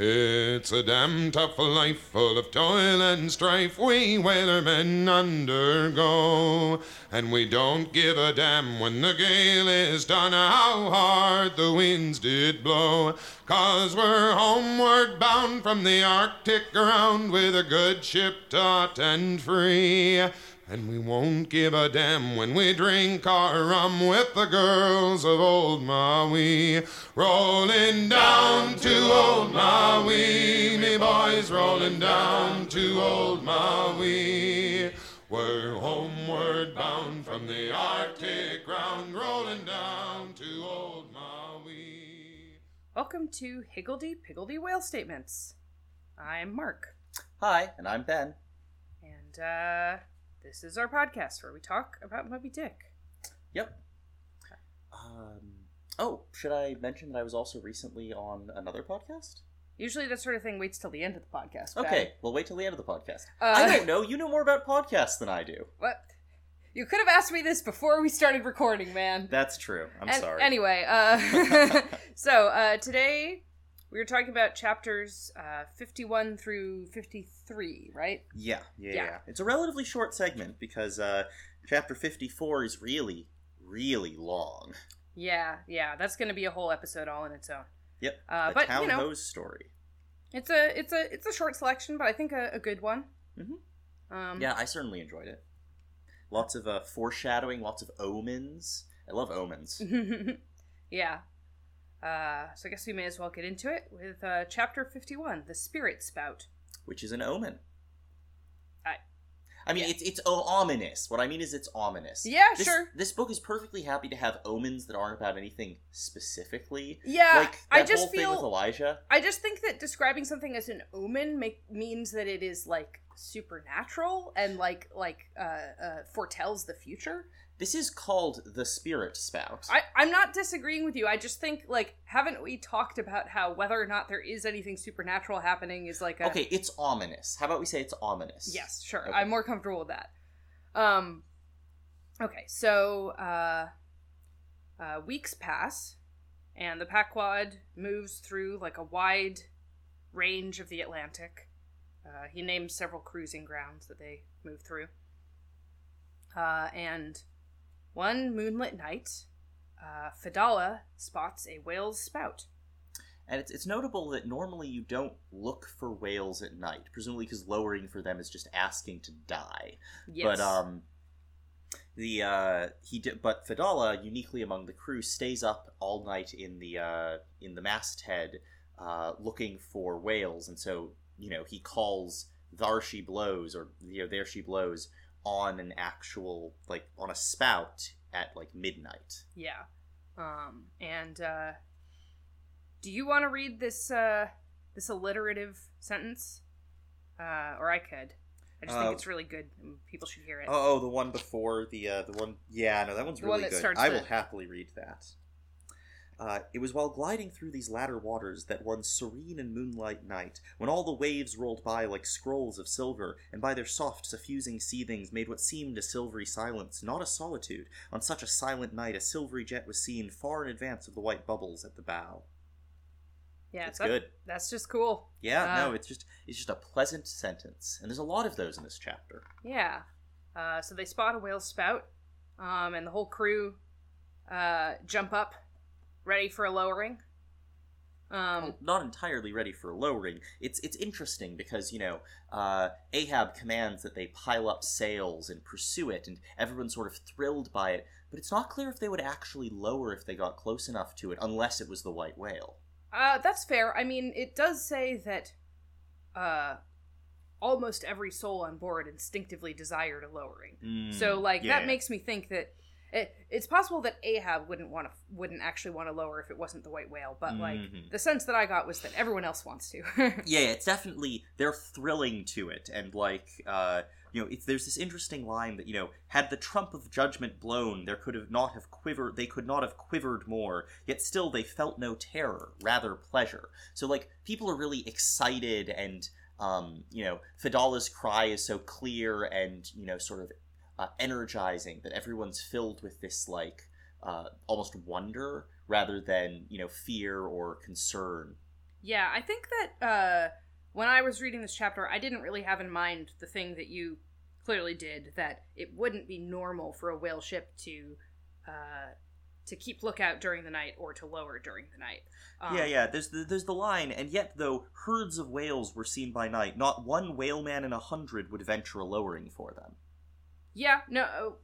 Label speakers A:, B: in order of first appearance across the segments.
A: It's a damn tough life full of toil and strife we whalermen undergo. And we don't give a damn when the gale is done how hard the winds did blow. Cause we're homeward bound from the Arctic ground with a good ship taut and free. And we won't give a damn when we drink our rum with the girls of old Maui. Rolling down to old Maui, me boys, rolling down to old Maui. We're homeward bound from the Arctic ground, rolling down to old Maui.
B: Welcome to Higgledy Piggledy Whale Statements. I'm Mark,
C: Hi, and I'm Ben.
B: and uh, this is our podcast where we talk about Moby Dick.
C: Yep. Um, oh, should I mention that I was also recently on another podcast?
B: Usually, that sort of thing waits till the end of the podcast.
C: Okay, we'll wait till the end of the podcast.
B: Uh,
C: I don't know. You know more about podcasts than I do.
B: What? You could have asked me this before we started recording, man.
C: That's true. I'm
B: An-
C: sorry.
B: Anyway, uh, so uh, today we were talking about chapters uh, 51 through 53, right?
C: Yeah, yeah,
B: Yeah.
C: yeah, It's a relatively short segment because uh, chapter 54 is really, really long.
B: Yeah, yeah, that's going to be a whole episode all in its own.
C: Yep.
B: Uh,
C: the
B: but,
C: town
B: you know-
C: hose story.
B: It's a it's a it's a short selection, but I think a, a good one.
C: Mhm.
B: Um,
C: Yeah, I certainly enjoyed it. Lots of uh, foreshadowing, lots of omens. I love omens.
B: yeah. Uh, so I guess we may as well get into it with uh, chapter 51, The Spirit Spout.
C: which is an omen.
B: I-
C: I mean,
B: yeah.
C: it's it's ominous. What I mean is, it's ominous.
B: Yeah,
C: This-
B: sure.
C: This book is perfectly happy to have omens that aren't about anything specifically.
B: Yeah,
C: like
B: I just
C: thing with
B: feel
C: Elijah.
B: I just think that describing something as an omen make, means that it is like supernatural and like like uh, uh, foretells the future.
C: This is called the Spirit Spout.
B: I, I'm not disagreeing with you. I just think like haven't we talked about how whether or not there is anything supernatural happening is like a
C: okay, it's ominous. How about we say it's ominous?
B: Yes, sure.
C: Okay.
B: I'm more comfortable with that. Um okay, so uh uh weeks pass and the Pequod moves through like a wide range of the Atlantic. Uh, he names several cruising grounds that they move through. Uh, and one moonlit night, uh, Fedallah spots a whale's spout.
C: And it's, it's notable that normally you don't look for whales at night, presumably because lowering for them is just asking to die.
B: Yes.
C: But um, the uh, he did, but Fedallah, uniquely among the crew, stays up all night in the uh, in the masthead, uh, looking for whales, and so you know he calls "Thar she blows" or you know "There she blows" on an actual like on a spout at like midnight.
B: Yeah. Um, and uh, do you want to read this uh, this alliterative sentence? Uh, or I could. I just
C: Uh,
B: think it's really good. People should hear it.
C: Oh, oh, the one before the uh, the one. Yeah, no, that one's
B: The one
C: really
B: that
C: good. I
B: the-
C: will happily read that. Uh, it was while gliding through these latter waters that one serene and moonlight night, when all the waves rolled by like scrolls of silver, and by their soft, suffusing seethings made what seemed a silvery silence, not a solitude. On such a silent night, a silvery jet was seen far in advance of the white bubbles at the bow.
B: yeah,
C: It's
B: that-
C: good.
B: That's just cool.
C: Yeah,
B: Uh,
C: no, it's just it's just a pleasant sentence, and there's a lot of those in this chapter.
B: Yeah. Uh, so they spot a whale spout, um, and the whole crew uh, jump up, ready for a lowering. Um,
C: well, not entirely ready for a lowering. It's it's interesting because you know uh, Ahab commands that they pile up sails and pursue it, and everyone's sort of thrilled by it. But it's not clear if they would actually lower if they got close enough to it, unless it was the white whale.
B: Uh, that's fair. I mean, it does say that uh, almost every soul on board instinctively desired a lowering. So, like,
C: yeah.
B: that makes me think that it, it's possible that Ahab wouldn't want to, wouldn't actually want to lower if it wasn't the white whale. But like,
C: Mhm.
B: the sense that I got was that everyone else wants to.
C: yeah, it's definitely they're thrilling to it, and like uh, you know, it's there's this interesting line that you know, had the trump of judgment blown, there could have not have quivered, they could not have quivered more. Yet still, they felt no terror, rather pleasure. So like, people are really excited, and um, you know, Fedallah's cry is so clear and you know, sort of uh, energizing that everyone's filled with this like uh, almost wonder rather than you know fear or concern
B: Yeah, I think that uh, when I was reading this chapter, I didn't really have in mind the thing that you clearly did that it wouldn't be normal for a whale ship to uh, to keep lookout during the night or to lower during the night. Um,
C: yeah, yeah. There's the there's the line, and yet though herds of whales were seen by night, not one whaleman in a hundred would venture a lowering for them.
B: Yeah, no. oh,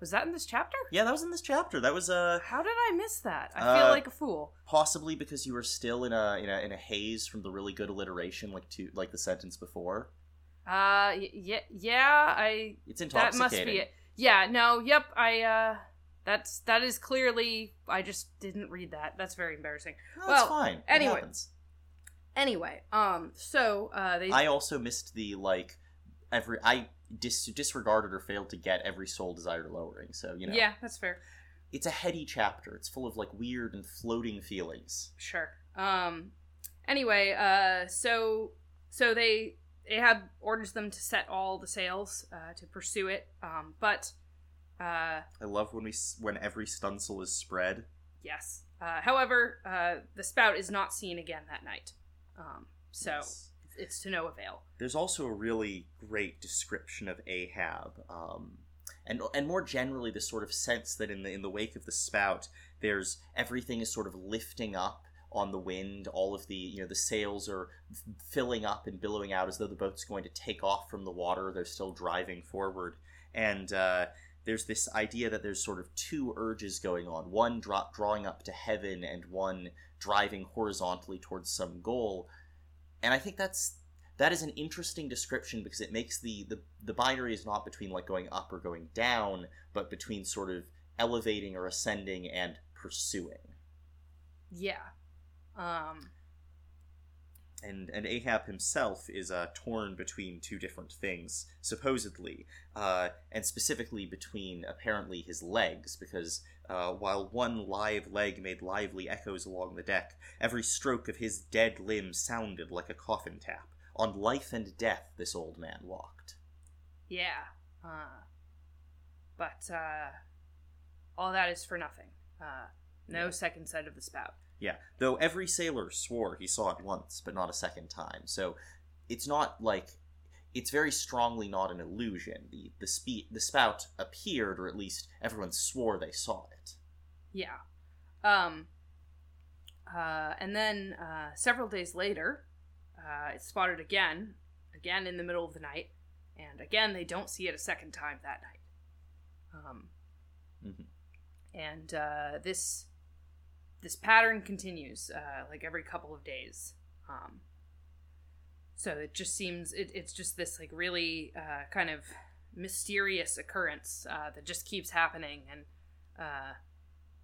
B: Was that in this chapter?
C: Yeah, that was in this chapter. That was uh
B: How did I miss that? I feel
C: Uh,
B: like a fool.
C: possibly because you were still in a in a in a haze from the really good alliteration, like to like the sentence before.
B: Uh, yeah, yeah. I
C: It's
B: that
C: intoxicating.
B: must be it. Yeah, no, yep. I uh, that's that is clearly. I just didn't read that. That's very embarrassing.
C: No, that's
B: Well,
C: fine.
B: Anyway.
C: happens.
B: Anyway, um, so uh, they
C: I also missed the like every I dis- disregarded or failed to get every soul desire lowering. So you know,
B: yeah, that's fair.
C: it's a heady chapter. It's full of like weird and floating feelings.
B: Sure. Um. Anyway, uh, so so they Ahab orders them to set all the sails uh, to pursue it. Um, but uh,
C: I love when we s- when every stunsel is spread.
B: yes. Uh, however, uh, the spout is not seen again that night. Um, so
C: Yes.
B: It's to no avail.
C: There's also a really great description of Ahab, um, and and more generally the sort of sense that in the in the wake of the spout, there's everything is sort of lifting up on the wind. All of the you know the sails are filling up and billowing out as though the boat's going to take off from the water. They're still driving forward, and uh, there's this idea that there's sort of two urges going on: one dra- drawing up to heaven, and one driving horizontally towards some goal. And I think that's that is an interesting description because it makes the, the the binary is not between like going up or going down but between sort of elevating or ascending and pursuing
B: Yeah. Um.
C: and and ahab himself is uh, torn between two different things supposedly uh, and specifically between apparently his legs because uh, while one live leg made lively echoes along the deck every stroke of his dead limb sounded like a coffin tap on life and death this old man walked
B: Yeah. Uh. But uh, all that is for nothing. Uh, no
C: Yeah.
B: second sight of the spout.
C: Yeah, though every sailor swore he saw it once, but not a second time. So it's not like it's very strongly not an illusion. The the spe- the spout appeared, or at least everyone swore they saw it.
B: Yeah. Um. Uh, and then uh, several days later, uh, it's spotted again, again in the middle of the night, and again they don't see it a second time that night. Um,
C: Mhm.
B: and uh, this this pattern continues, uh, like every couple of days. Um, so it just seems it, it's just this like really uh, kind of mysterious occurrence uh, that just keeps happening and uh,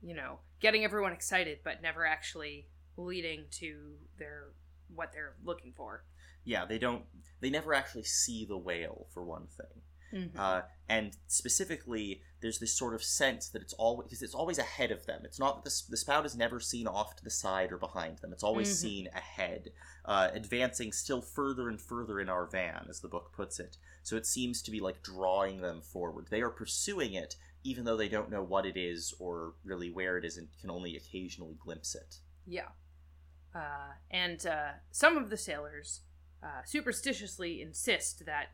B: you know getting everyone excited but never actually leading to their what they're looking for
C: Yeah, they don't. They never actually see the whale for one thing.
B: Mm-hmm.
C: Uh, and specifically, there's this sort of sense that it's always because it's always ahead of them. It's not that the, the spout is never seen off to the side or behind them. It's always
B: Mhm.
C: seen ahead, uh, advancing still further and further in our van, as the book puts it. So it seems to be like drawing them forward. They are pursuing it, even though they don't know what it is or really where it is, and can only occasionally glimpse it.
B: Yeah. Uh, and uh, some of the sailors uh, superstitiously insist that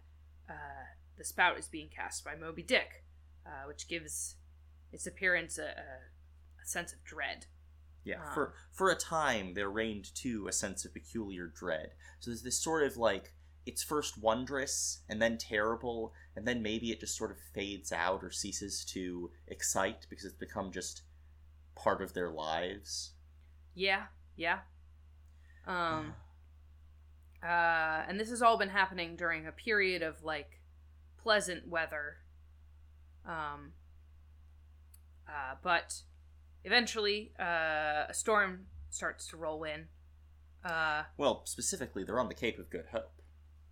B: uh, the spout is being cast by Moby Dick, uh, which gives its appearance a, a, a sense of dread.
C: Yeah,
B: Ah.
C: for for a time there reigned too a sense of peculiar dread. So there's this sort of like it's first wondrous and then terrible, and then maybe it just sort of fades out or ceases to excite because it's become just part of their lives.
B: Yeah, yeah. Um, uh, and this has all been happening during a period of like pleasant weather. Um, uh, but eventually, uh, a storm starts to roll in. Uh,
C: well, specifically, they're on the Cape of Good Hope.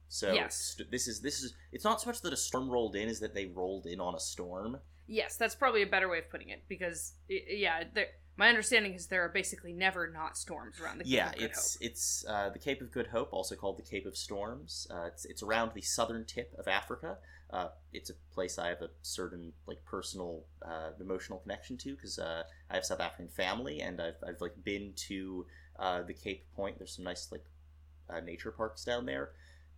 C: So
B: Yes.
C: st- this is this is it's not so much that a storm rolled in as that they rolled in on a storm.
B: yes, that's probably a better way of putting it because, i yeah, there, my understanding is there are basically never not storms around the Cape
C: yeah,
B: of Good
C: it's it's uh, the Cape of Good Hope, also called the Cape of Storms. Uh, it's it's around the southern tip of Africa. Uh, it's a place I have a certain like personal uh, emotional connection to because uh, I have South African family and I've, I've like been to uh, the Cape Point. There's some nice like uh, nature parks down there,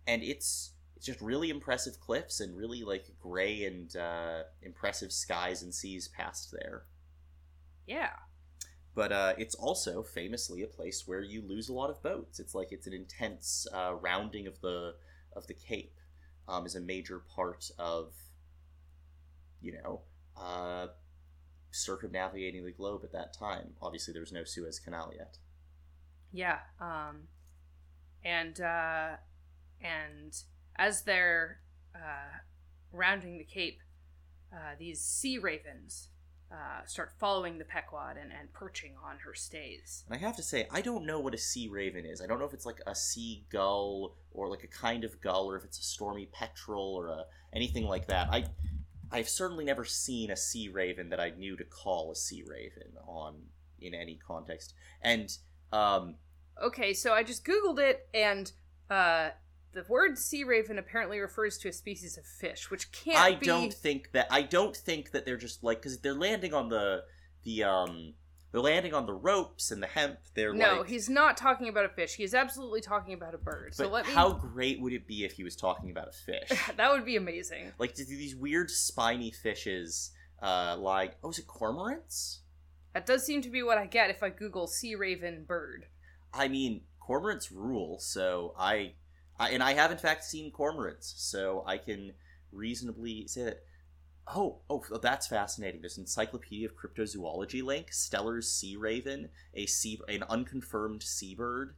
C: and it's it's just really impressive cliffs and really like gray and uh, impressive skies and seas past there.
B: Yeah.
C: But uh, it's also famously a place where you lose a lot of boats. It's like it's an intense uh, rounding of the of the Cape um, is a major part of you know uh, circumnavigating the globe at that time. Obviously, there was no Suez Canal yet.
B: Yeah. Um, and uh, and as they're uh, rounding the cape, uh, these sea ravens uh, start following the Pequod and, and perching on her stays.
C: And I have to say, I don't know what a sea raven is. I don't know if it's like a sea gull or like a kind of gull, or if it's a stormy petrel or a, anything like that. I I've certainly never seen a sea raven that I knew to call a sea raven on in any context. And um,
B: Okay, so I just googled it, and uh, the word sea raven apparently refers to a species of fish, which can't
C: I
B: be.
C: don't think that I don't think that they're just like because they're landing on the the um they're landing on the ropes and the hemp. They're
B: No,
C: like,
B: he's not talking about a fish. He is absolutely talking about a bird. So
C: But
B: let me.
C: how great would it be if he was talking about a fish?
B: that would be amazing.
C: like th- these weird spiny fishes, uh, like oh, is it cormorants?
B: That does seem to be what I get if I Google sea raven bird.
C: I mean, cormorants rule. So I, I and I have in fact seen cormorants, so I can reasonably say that. Oh, oh, that's fascinating. There's Encyclopedia of Cryptozoology link. Steller's sea raven, a sea, an unconfirmed seabird.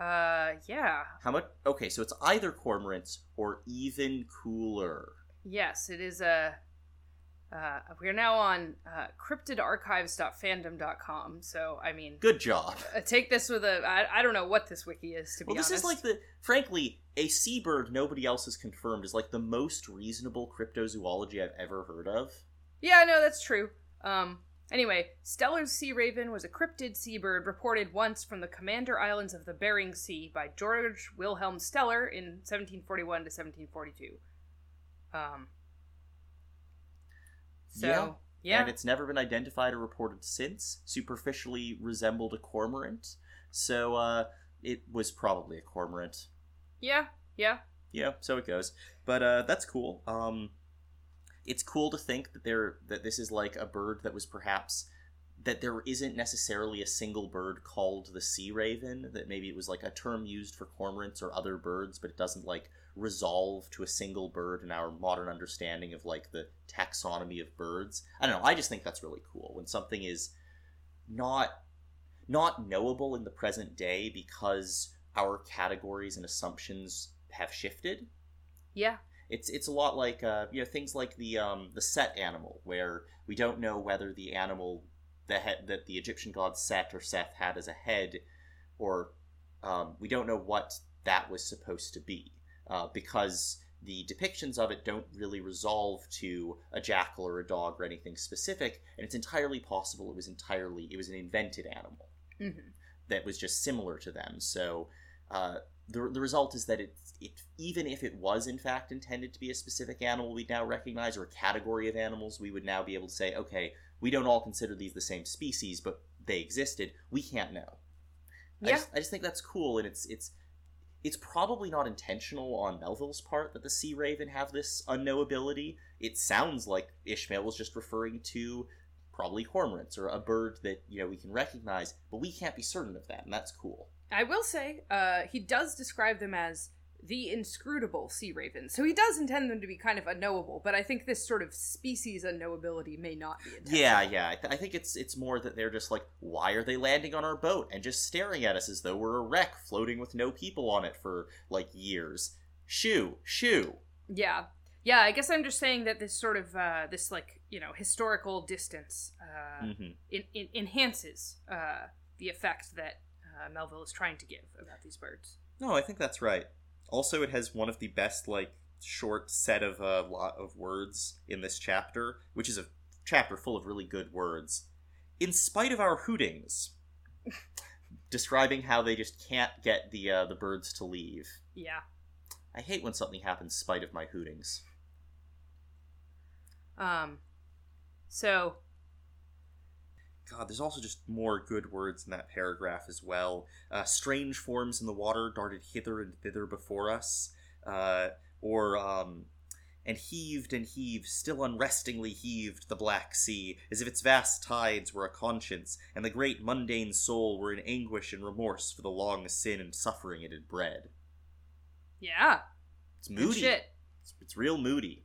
B: Uh, yeah.
C: How much? Okay, so it's either cormorants or even cooler.
B: Yes, it is a. Uh, we are now on uh, cryptidarchives.fandom.com. So, I mean,
C: Good job.
B: uh, take this with a. I, I don't know what this wiki is, to be
C: Well, this
B: honest.
C: is like the frankly a seabird nobody else has confirmed is like the most reasonable cryptozoology I've ever heard of.
B: Yeah, no, that's true. Um, anyway, Steller's sea raven was a cryptid seabird reported once from the Commander Islands of the Bering Sea by George Wilhelm Steller in 1741 to 1742. Um, so,
C: Yeah.
B: yeah.
C: And it's never been identified or reported since. Superficially resembled a cormorant, so uh, it was probably a cormorant.
B: yeah, yeah.
C: Yeah, so it goes. But uh, that's cool. Um, it's cool to think that there that this is like a bird that was perhaps that there isn't necessarily a single bird called the sea raven. That maybe it was like a term used for cormorants or other birds, but it doesn't like resolve to a single bird in our modern understanding of like the taxonomy of birds. I don't know. I just think that's really cool when something is not not knowable in the present day because our categories and assumptions have shifted.
B: Yeah.
C: It's it's a lot like uh, you know things like the um, the Set animal, where we don't know whether the animal the head that the Egyptian god Set or Seth had as a head, or um, we don't know what that was supposed to be uh, because the depictions of it don't really resolve to a jackal or a dog or anything specific, and it's entirely possible it was entirely it was an invented animal
B: hmm
C: that was just similar to them. So uh, the, the result is that it, it even if it was in fact intended to be a specific animal we'd now recognize or a category of animals, we would now be able to say, okay, we don't all consider these the same species, but they existed. We can't know. I,
B: Yeah.
C: just, I just think that's cool, and it's it's it's probably not intentional on Melville's part that the sea raven have this unknowability. It sounds like Ishmael was just referring to probably cormorants or a bird that you know we can recognize, but we can't be certain of that, and that's cool.
B: I will say, uh, he does describe them as the inscrutable sea ravens. So he does intend them to be kind of unknowable, but I think this sort of species unknowability may not be intentional.
C: Yeah, yeah. I, th- I think it's it's more that they're just like, why are they landing on our boat and just staring at us as though we're a wreck floating with no people on it for like years? Shoo, shoo.
B: Yeah. Yeah, I guess I'm just saying that this sort of, uh, this like, you know, historical distance uh,
C: hmm
B: in, in, enhances uh, the effect that uh, Melville is trying to give about these birds.
C: No, I think that's right. Also, it has one of the best like short set of a uh, lot of words in this chapter, which is a chapter full of really good words. In spite of our hootings, describing how they just can't get the uh, the birds to leave.
B: Yeah.
C: I hate when something happens in spite of my hootings.
B: Um, so,
C: God, there's also just more good words in that paragraph as well. Uh, strange forms in the water darted hither and thither before us, uh, or um, and heaved and heaved, still unrestingly heaved the black sea, as if its vast tides were a conscience, and the great mundane soul were in anguish and remorse for the long sin and suffering it had bred.
B: Yeah.
C: It's moody.
B: shit.
C: It's, it's real moody.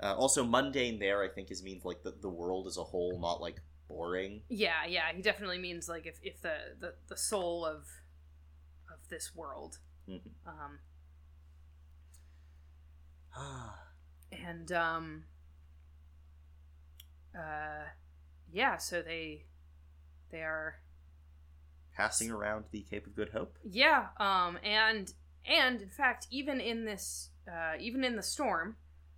C: Uh, also, mundane there, I think, is means like the, the world as a whole, not like boring.
B: Yeah, yeah. He definitely means like if, if the, the, the soul of of this world.
C: Mhm.
B: Um and um uh yeah, so they they are
C: Passing around the Cape of Good Hope.
B: Yeah, um, and and in fact, even in this, uh, even in the storm,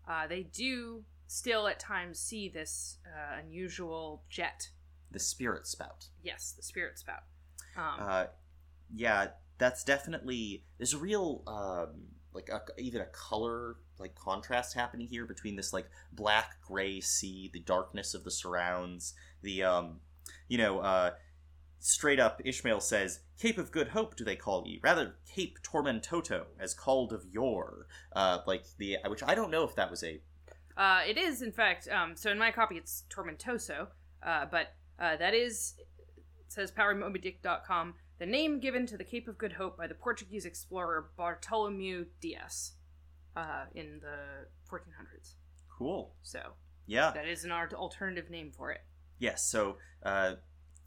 B: uh, they do still at times see this uh, unusual jet.
C: The Spirit Spout.
B: Yes, the spirit spout. Um,
C: Uh, yeah, that's definitely there's a real um, like a, even a color like contrast happening here between this like black gray sea, the darkness of the surrounds, the um, you know, uh, straight up Ishmael says, "Cape of Good Hope, do they call ye? Rather, Cape Tormentoto, as called of yore." Uh, like the which I don't know if that was a
B: uh, it is in fact. Um, so in my copy, it's Tormentoso, uh, but uh, that is it says PowerMobyDick.com. The name given to the Cape of Good Hope by the Portuguese explorer Bartolomeu Dias uh, in the 1400s.
C: cool.
B: So
C: Yeah.
B: that is an alternative name for it.
C: Yes, so uh,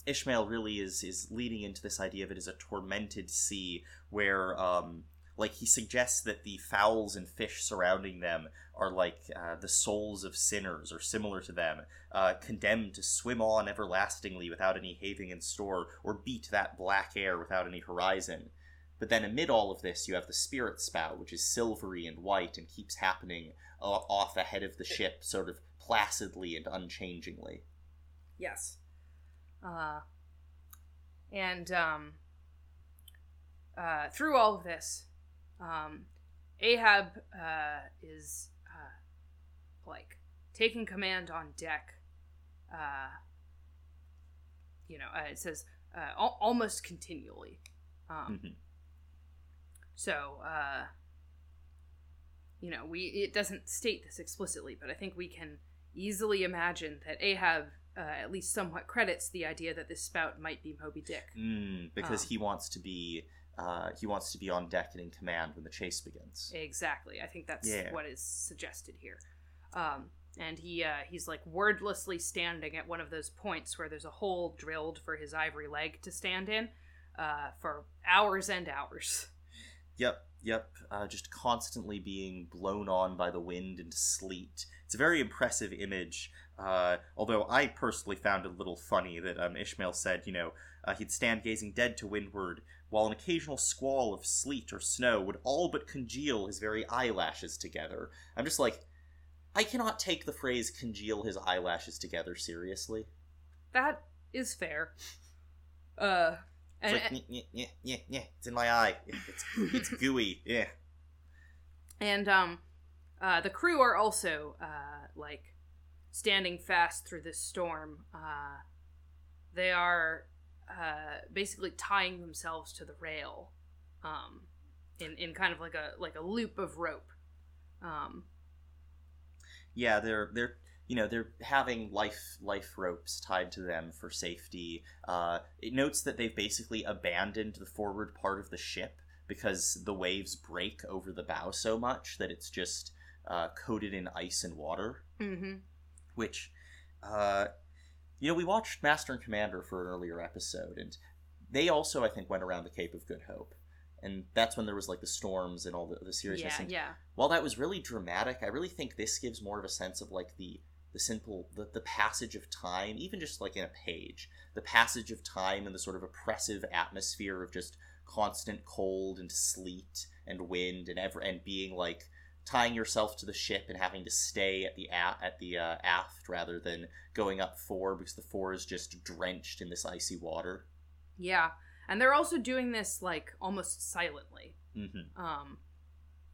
C: Ishmael really is is leading into this idea of it as a tormented sea, where um, like he suggests that the fowls and fish surrounding them are like uh, the souls of sinners, or similar to them, uh, condemned to swim on everlastingly without any haven in store, or beat that black air without any horizon. But then amid all of this, you have the spirit spout, which is silvery and white and keeps happening uh, off ahead of the ship, sort of placidly and unchangingly.
B: Yes. Uh, and um, uh, through all of this, um, Ahab uh, is uh, like taking command on deck. Uh, you know, uh, it says uh, al- almost continually. Um,
C: Mhm.
B: So, uh, you know, we it doesn't state this explicitly, but I think we can easily imagine that Ahab uh, at least somewhat credits the idea that this spout might be Moby Dick.
C: Mm, because
B: Um,
C: he wants to be uh, he wants to be on deck and in command when the chase begins.
B: Exactly. I think that's
C: Yeah.
B: what is suggested here. Um, and he uh, he's like wordlessly standing at one of those points where there's a hole drilled for his ivory leg to stand in uh, for hours and hours.
C: Yep, yep. Uh, just constantly being blown on by the wind and sleet. It's a very impressive image. Uh, although I personally found it a little funny that um, Ishmael said, you know, uh, he'd stand gazing dead to windward, while an occasional squall of sleet or snow would all but congeal his very eyelashes together. I'm just like, I cannot take the phrase congeal his eyelashes together seriously.
B: That is fair. Uh,
C: It's
B: and,
C: like, yeah, yeah, yeah, yeah, it's in my eye. It's, it's gooey, yeah.
B: and um, uh, the crew are also uh, like standing fast through this storm. Uh, they are uh, basically tying themselves to the rail, um, in in kind of like a like a loop of rope. Um,
C: yeah they're they're you know they're having life life ropes tied to them for safety uh, it notes that they've basically abandoned the forward part of the ship because the waves break over the bow so much that it's just uh, coated in ice and water
B: mm-hmm.
C: which uh, you know we watched master and commander for an earlier episode and they also i think went around the cape of good hope. And that's when there was like the storms and all the, the seriousness
B: Yeah, yeah,
C: while that was really dramatic, I really think this gives more of a sense of like the the simple the, the passage of time, even just like in a page, the passage of time and the sort of oppressive atmosphere of just constant cold and sleet and wind and ever and being like tying yourself to the ship and having to stay at the a- at the uh, aft rather than going up fore because the fore is just drenched in this icy water.
B: yeah. And they're also doing this like almost silently.
C: hmm
B: Um,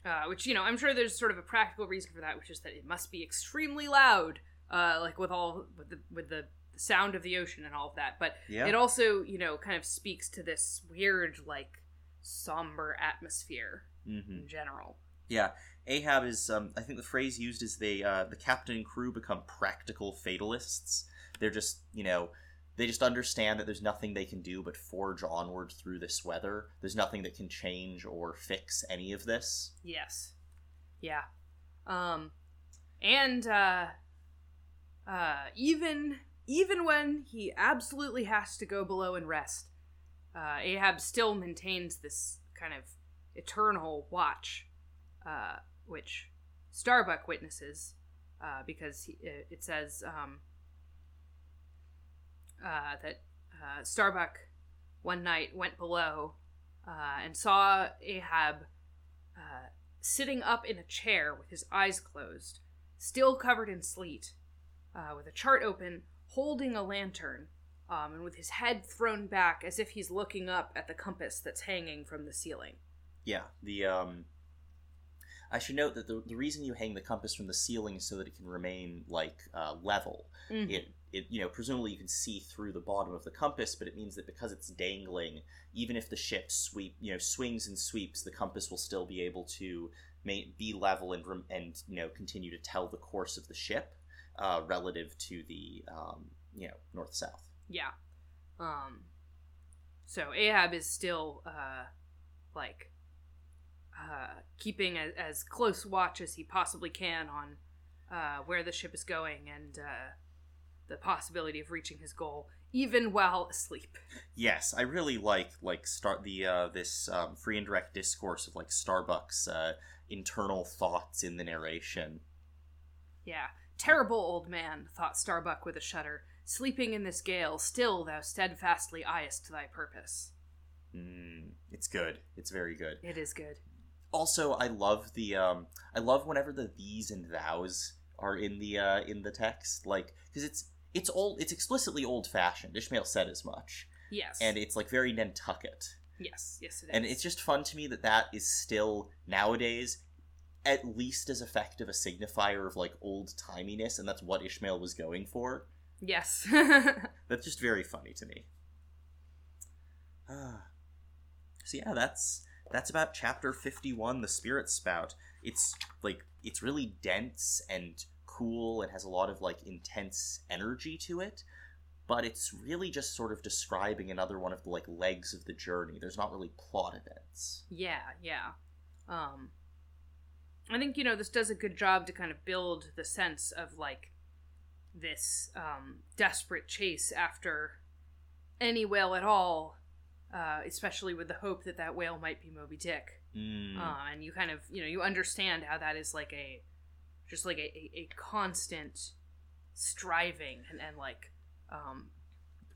B: uh, which you know, I'm sure there's sort of a practical reason for that, which is that it must be extremely loud, uh, like with all with the with the, sound of the ocean and all of that. But
C: Yeah.
B: it also, you know, kind of speaks to this weird, like, somber atmosphere
C: hmm
B: in general.
C: Yeah, Ahab is. Um, I think the phrase used is they uh, the captain and crew become practical fatalists. They're just you know they just understand that there's nothing they can do but forge onward through this weather. There's nothing that can change or fix any of this.
B: Yes. Yeah. Um and uh uh even even when he absolutely has to go below and rest, uh Ahab still maintains this kind of eternal watch uh which Starbuck witnesses uh because he, it says um uh that uh Starbuck one night went below uh, and saw Ahab uh, sitting up in a chair with his eyes closed, still covered in sleet, uh, with a chart open, holding a lantern, um, and with his head thrown back as if he's looking up at the compass that's hanging from the ceiling.
C: Yeah, the um. I should note that the, the reason you hang the compass from the ceiling is so that it can remain like uh, level.
B: Mhm.
C: It it you know presumably you can see through the bottom of the compass, but it means that because it's dangling, even if the ship sweep you know swings and sweeps, the compass will still be able to ma- be level and and you know continue to tell the course of the ship uh, relative to the um, you know north south.
B: Yeah. Um. So Ahab is still uh, like uh, keeping a, as close watch as he possibly can on uh, where the ship is going and uh, the possibility of reaching his goal, even while asleep.
C: Yes, I really like like start the uh, this um, free and direct discourse of like Starbucks uh, internal thoughts in the narration.
B: Yeah. Terrible old man, thought Starbuck with a shudder. Sleeping in this gale, still thou steadfastly eyest thy purpose.
C: Mm, it's good. It's very good.
B: It is good.
C: Also, I love the um, I love whenever the these and thous are in the uh, in the text, like because it's it's old. It's explicitly old fashioned. Ishmael said as much,
B: Yes.
C: and it's like very Nantucket.
B: yes, yes, it is.
C: And it's just fun to me that that is still nowadays at least as effective a signifier of like old timiness, and that's what Ishmael was going for.
B: Yes.
C: That's just very funny to me. Ah. so yeah, that's that's about chapter 51, the spirit spout. It's like it's really dense and cool it has a lot of like intense energy to it, but it's really just sort of describing another one of the like legs of the journey. There's not really plot events.
B: Yeah, yeah. Um I think you know this does a good job to kind of build the sense of like this um desperate chase after any whale at all, uh especially with the hope that that whale might be Moby Dick.
C: Mm.
B: Uh and you kind of, you know, you understand how that is like a just like a, a, a constant striving and, and like um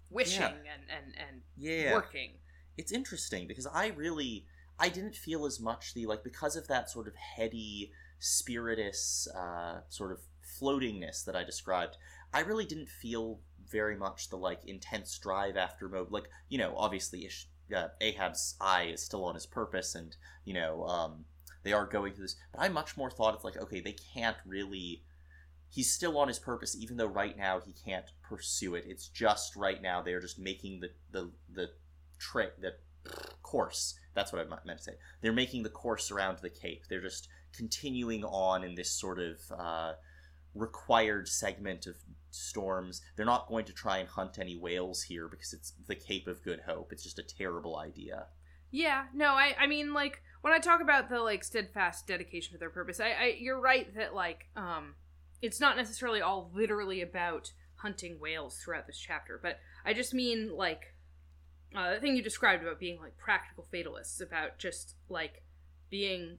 B: wishing
C: Yeah.
B: and and and
C: yeah.
B: working.
C: it's interesting because I really I didn't feel as much the like because of that sort of heady, spiritus uh, sort of floatingness that I described. I really didn't feel very much the like intense drive after mode. Like you know, obviously Ish, uh, Ahab's eye is still on his purpose, and you know um, they are going through this. But I much more thought it's like okay, they can't really. He's still on his purpose, even though right now he can't pursue it. It's just right now they are just making the the the trick the course that's what i meant to say they're making the course around the cape they're just continuing on in this sort of uh, required segment of storms. They're not going to try and hunt any whales here because it's the cape of good hope. It's just a terrible idea.
B: Yeah, no, I I mean like when I talk about the like steadfast dedication to their purpose, I, I you're right that like um it's not necessarily all literally about hunting whales throughout this chapter, but I just mean like uh, the thing you described about being like practical fatalists about just like being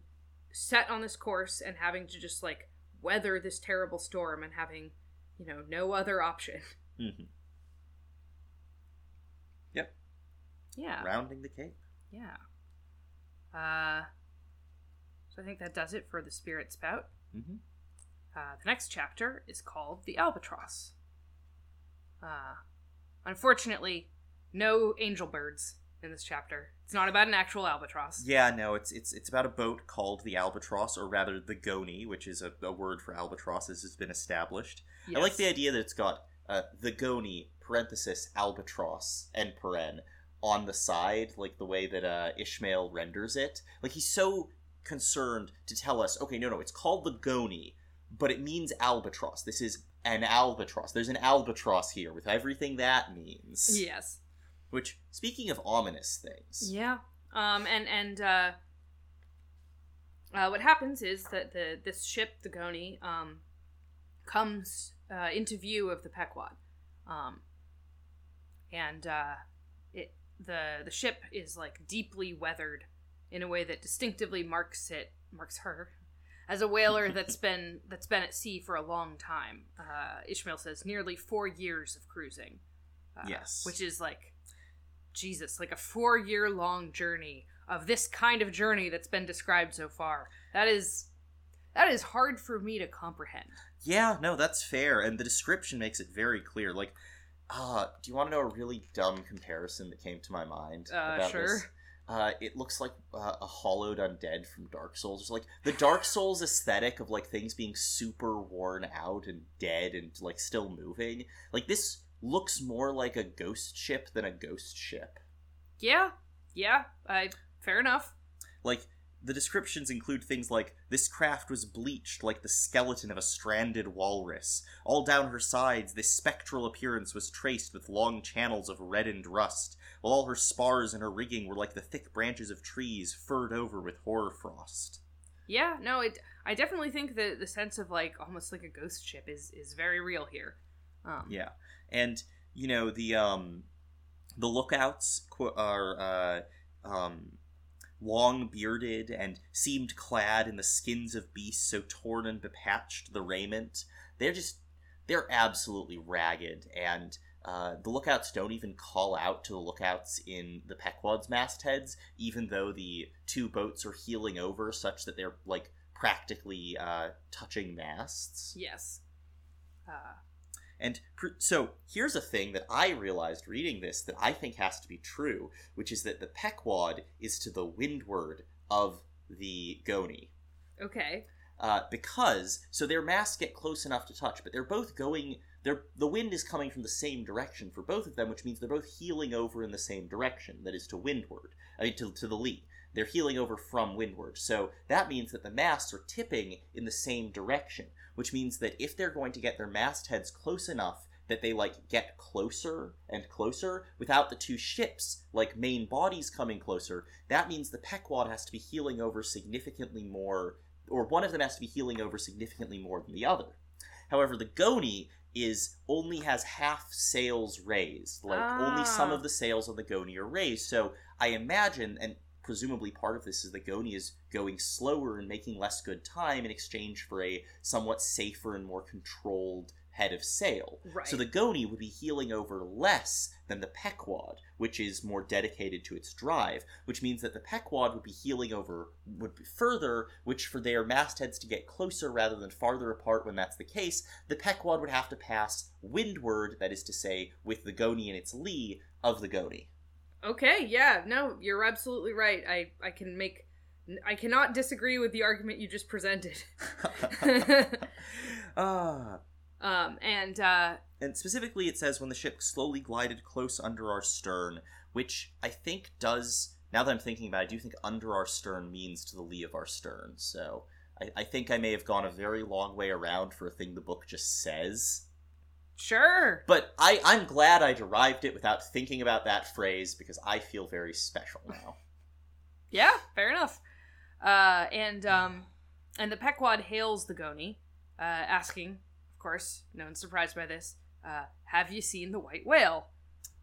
B: set on this course and having to just like weather this terrible storm and having you know no other option.
C: Mm-hmm. Yep.
B: Yeah.
C: rounding the cape
B: Yeah. Uh, so I think that does it for the Spirit Spout.
C: Mhm.
B: Uh, the next chapter is called The Albatross. Uh, unfortunately, no angel birds in this chapter. It's not about an actual albatross.
C: yeah no it's it's it's about a boat called the albatross or rather the goney which is a, a word for albatrosses has been established I like the idea that it's got uh, the Goney parenthesis albatross and paren on the side, like the way that uh, Ishmael renders it. Like he's so concerned to tell us, okay, no, no, it's called the Goney, but it means albatross. This is an albatross. There's an albatross here with everything that means.
B: Yes.
C: Which, speaking of ominous things,
B: Yeah. Um, and and uh, uh, what happens is that the this ship, the Goney, um, comes uh, into view of the Pequod, um, and uh, it the the ship is like deeply weathered in a way that distinctively marks it marks her as a whaler that's been that's been at sea for a long time. Uh, Ishmael says nearly four years of cruising. Uh,
C: Yes.
B: which is like Jesus, like a four year long journey of this kind of journey that's been described so far. That is that is hard for me to comprehend.
C: Yeah, no, that's fair, and the description makes it very clear. Like, uh, do you want to know a really dumb comparison that came to my mind
B: Uh,
C: about
B: sure.
C: this? Uh, it looks like uh, a hollowed undead from Dark Souls. It's like the Dark Souls aesthetic of like things being super worn out and dead and like still moving. Like this looks more like a ghost ship than a ghost ship.
B: Yeah, yeah, I fair enough.
C: Like the descriptions include things like this craft was bleached like the skeleton of a stranded walrus. All down her sides, this spectral appearance was traced with long channels of reddened rust, while all her spars and her rigging were like the thick branches of trees furred over with hoarfrost.
B: Yeah, no, it. I definitely think that the sense of like almost like a ghost ship is is very real here. Um,
C: Yeah, and you know the um, the lookouts are uh, um, long bearded and seemed clad in the skins of beasts so torn and bepatched the raiment. They're just they're absolutely ragged, and uh, the lookouts don't even call out to the lookouts in the Pequod's mastheads, even though the two boats are heeling over such that they're like practically uh, touching masts.
B: Yes. Uh,
C: And pr- so here's a thing that I realized reading this that I think has to be true, which is that the Pequod is to the windward of the Goney.
B: okay.
C: Uh, because so their masts get close enough to touch, but they're both going. They're, the wind is coming from the same direction for both of them, which means they're both heeling over in the same direction. That is to windward, I mean to to the lee. They're heeling over from windward, so that means that the masts are tipping in the same direction, which means that if they're going to get their mastheads close enough that they like get closer and closer without the two ships like main bodies coming closer, that means the Pequod has to be heeling over significantly more or one of them has to be heeling over significantly more than the other. However, the Goney is only has half sails raised. Like only some
B: Ah.
C: of the sails on the Goney are raised. So I imagine, and presumably part of this is that Goney is going slower and making less good time in exchange for a somewhat safer and more controlled head of sail.
B: Right.
C: So the Goney would be heeling over less than the Pequod, which is more dedicated to its drive, which means that the Pequod would be heeling over would be further, which for their mastheads to get closer rather than farther apart when that's the case, the Pequod would have to pass windward, that is to say, with the Goney in its lee of the Goney.
B: Okay, yeah, no, you're absolutely right. I I can make I cannot disagree with the argument you just presented.
C: ah.
B: um and uh
C: And specifically, it says when the ship slowly glided close under our stern, which I think does. Now that I'm thinking about it, I do think under our stern means to the lee of our stern. So I, I think I may have gone a very long way around for a thing the book just says.
B: Sure.
C: But I, I'm glad I derived it without thinking about that phrase because I feel very special now.
B: Yeah, fair enough. Uh and um and the Pequod hails the Goney, uh asking, of course, no one's surprised by this, uh, have you seen the white whale?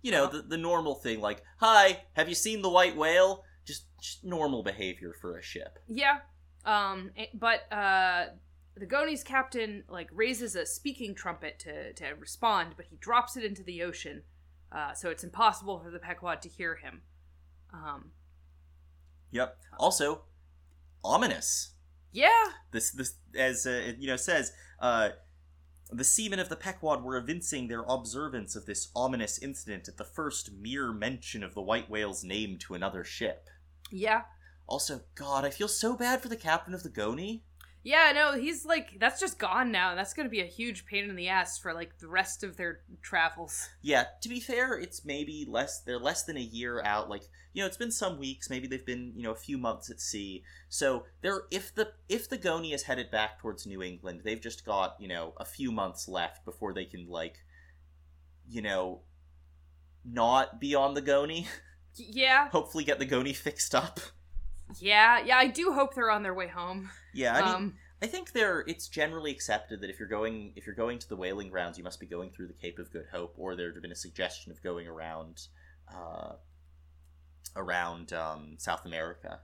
C: You know, the, the normal thing like, Hi, have you seen the white whale? Just, just normal behavior for a ship.
B: Yeah. Um, eh, but uh, the Goney's captain like raises a speaking trumpet to to respond, but he drops it into the ocean, uh, so it's impossible for the Pequod to hear him. Um,
C: Yep. Also, ominous.
B: yeah.
C: This, this, as uh, it, you know, says, uh, the seamen of the Pequod were evincing their observance of this ominous incident at the first mere mention of the white whale's name to another ship.
B: Yeah.
C: Also, God, I feel so bad for the captain of the Goney.
B: Yeah, no, he's like that's just gone now. That's gonna be a huge pain in the ass for like the rest of their travels.
C: Yeah, to be fair, it's maybe less. They're less than a year out. Like you know, it's been some weeks. Maybe they've been you know a few months at sea. So they're if the if the Goney is headed back towards New England, they've just got you know a few months left before they can like, you know, not be on the
B: Goney. Yeah,
C: Hopefully, get the Goney fixed up.
B: Yeah, yeah. I do hope they're on their way home.
C: Yeah, I mean,
B: um,
C: I think there it's generally accepted that if you're going if you're going to the whaling grounds, you must be going through the Cape of Good Hope, or there'd have been a suggestion of going around uh, around um, South America.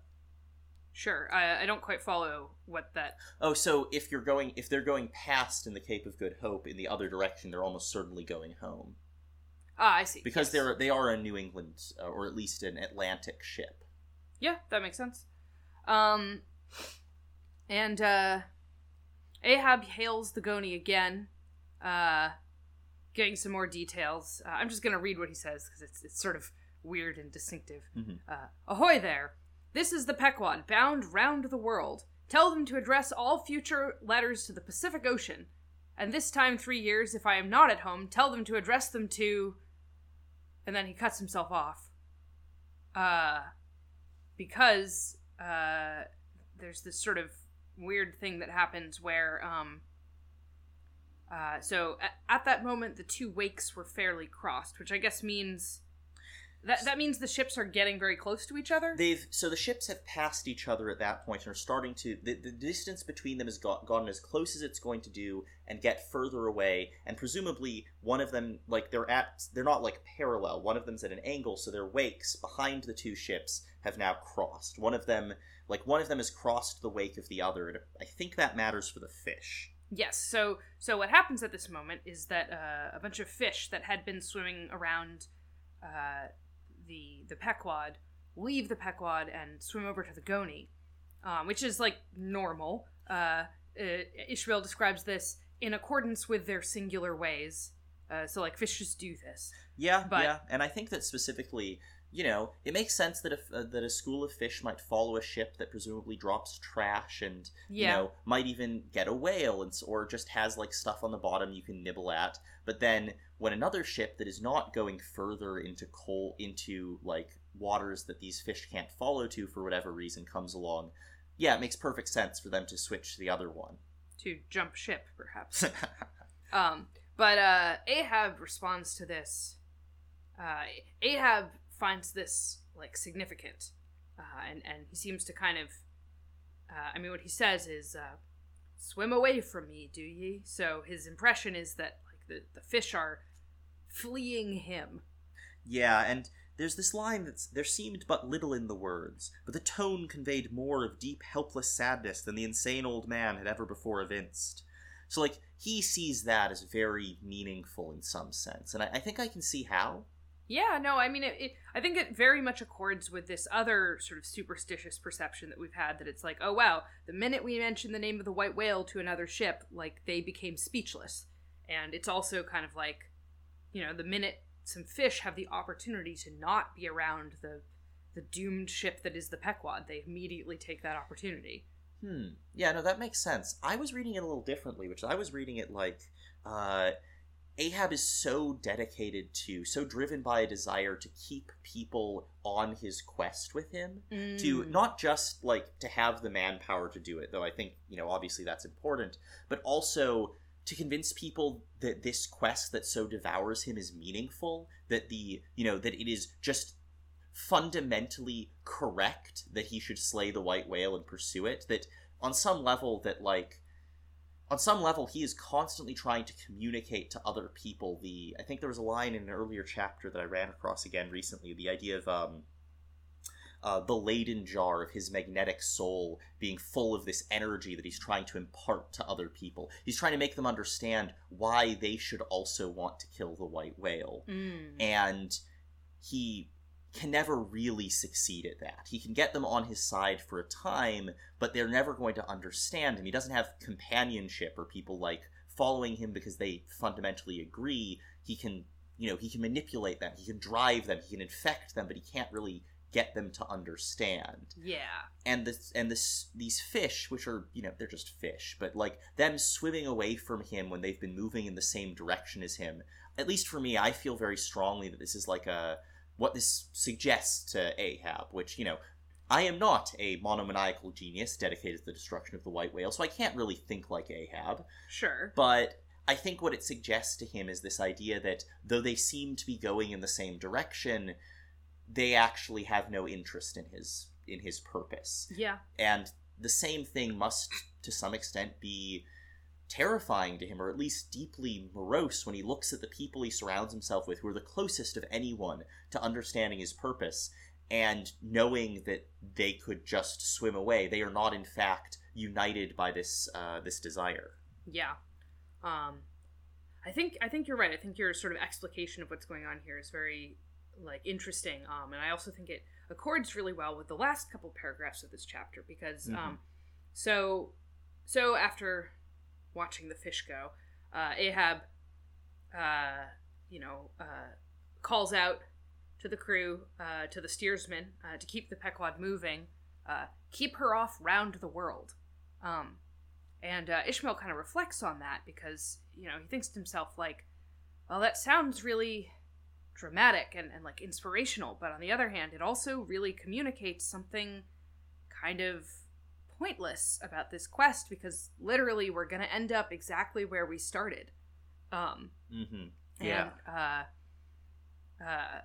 B: sure. I, I don't quite follow what that.
C: Oh, so if you're going if they're going past in the Cape of Good Hope in the other direction, they're almost certainly going home
B: Ah, I see.
C: because
B: Yes.
C: they're they are a New England uh, or at least an Atlantic ship.
B: Yeah, that makes sense. Um, and uh, Ahab hails the Goney again, uh, getting some more details. Uh, I'm just gonna read what he says because it's it's sort of weird and distinctive.
C: Mhm.
B: Uh, Ahoy there! This is the Pequod, bound round the world. Tell them to address all future letters to the Pacific Ocean, and this time three years, if I am not at home, tell them to address them to. And then he cuts himself off. Uh, because uh, there's this sort of weird thing that happens where um, uh, so at, at that moment the two wakes were fairly crossed which i guess means that that means the ships are getting very close to each other?
C: They've so the ships have passed each other at that point and are starting to the, the distance between them has got, gotten as close as it's going to do and get further away. And presumably one of them like they're at they're not like parallel. One of them's at an angle so their wakes behind the two ships have now crossed. One of them like one of them has crossed the wake of the other and I think that matters for the fish.
B: Yes so so what happens at this moment is that uh, a bunch of fish that had been swimming around uh, the Pequod leave the Pequod and swim over to the Goney, um, which is like normal. Uh, uh, Ishmael describes this in accordance with their singular ways. Uh, so like fish just do this.
C: Yeah,
B: But-
C: yeah, and I think that specifically, you know, it makes sense that if uh, that a school of fish might follow a ship that presumably drops trash and you know might even get a whale and or just has like stuff on the bottom you can nibble at. But then when another ship that is not going further into coal into like waters that these fish can't follow to for whatever reason comes along, yeah, it makes perfect sense for them to switch to the other one.
B: to jump ship, perhaps. um, but uh, Ahab responds to this. Uh, Ahab finds this like significant, uh, and and he seems to kind of. Uh, I mean, what he says is, uh, "Swim away from me, do ye?" So his impression is that like the the fish are fleeing him.
C: Yeah, and there's this line that's there seemed but little in the words, but the tone conveyed more of deep, helpless sadness than the insane old man had ever before evinced. So, like, he sees that as very meaningful in some sense, and I, I think I can see how.
B: Yeah, no, I mean, it, it, I think it very much accords with this other sort of superstitious perception that we've had that it's like, oh wow, the minute we mention the name of the white whale to another ship, like they became speechless. And it's also kind of like, you know, the minute some fish have the opportunity to not be around the the doomed ship that is the Pequod, they immediately take that opportunity.
C: Hmm. Yeah, no, that makes sense. I was reading it a little differently, which I was reading it like uh, Ahab is so dedicated to, so driven by a desire to keep people on his quest with him. to
B: Mm.
C: not just like to have the manpower to do it though i think you know obviously that's important but also to convince people that this quest that so devours him is meaningful that the you know that it is just fundamentally correct that he should slay the white whale and pursue it that on some level that like on some level he is constantly trying to communicate to other people the i think there was a line in an earlier chapter that i ran across again recently the idea of um uh, the Leyden jar of his magnetic soul being full of this energy that he's trying to impart to other people. He's trying to make them understand why they should also want to kill the white whale.
B: Mm.
C: And he can never really succeed at that. He can get them on his side for a time, but they're never going to understand him. He doesn't have companionship or people like following him because they fundamentally agree. He can, you know, he can manipulate them, he can drive them, he can infect them, but he can't really get them to understand
B: Yeah.
C: and this and this these fish which are you know they're just fish but like them swimming away from him when they've been moving in the same direction as him at least for me i feel very strongly that this is like a what this suggests to ahab which you know i am not a monomaniacal genius dedicated to the destruction of the white whale so i can't really think like ahab
B: Sure.
C: but I think what it suggests to him is this idea that though they seem to be going in the same direction, they actually have no interest in his in his purpose.
B: Yeah.
C: And the same thing must to some extent be terrifying to him or at least deeply morose when he looks at the people he surrounds himself with who are the closest of anyone to understanding his purpose and knowing that they could just swim away they are not in fact united by this uh, this desire
B: Yeah. Um I think I think you're right. I think your sort of explication of what's going on here is very like interesting. Um and I also think it accords really well with the last couple paragraphs of this chapter because um so so after watching the fish go, uh Ahab uh you know uh calls out to the crew, uh to the steersman, uh, to keep the Pequod moving, uh keep her off round the world. Um and Ishmael kind of reflects on that because, you know, he thinks to himself, like, well, that sounds really dramatic and, and like inspirational, but on the other hand, it also really communicates something kind of pointless about this quest because literally we're going to end up exactly where we started. Um,
C: mm-hmm.
B: and, uh, uh,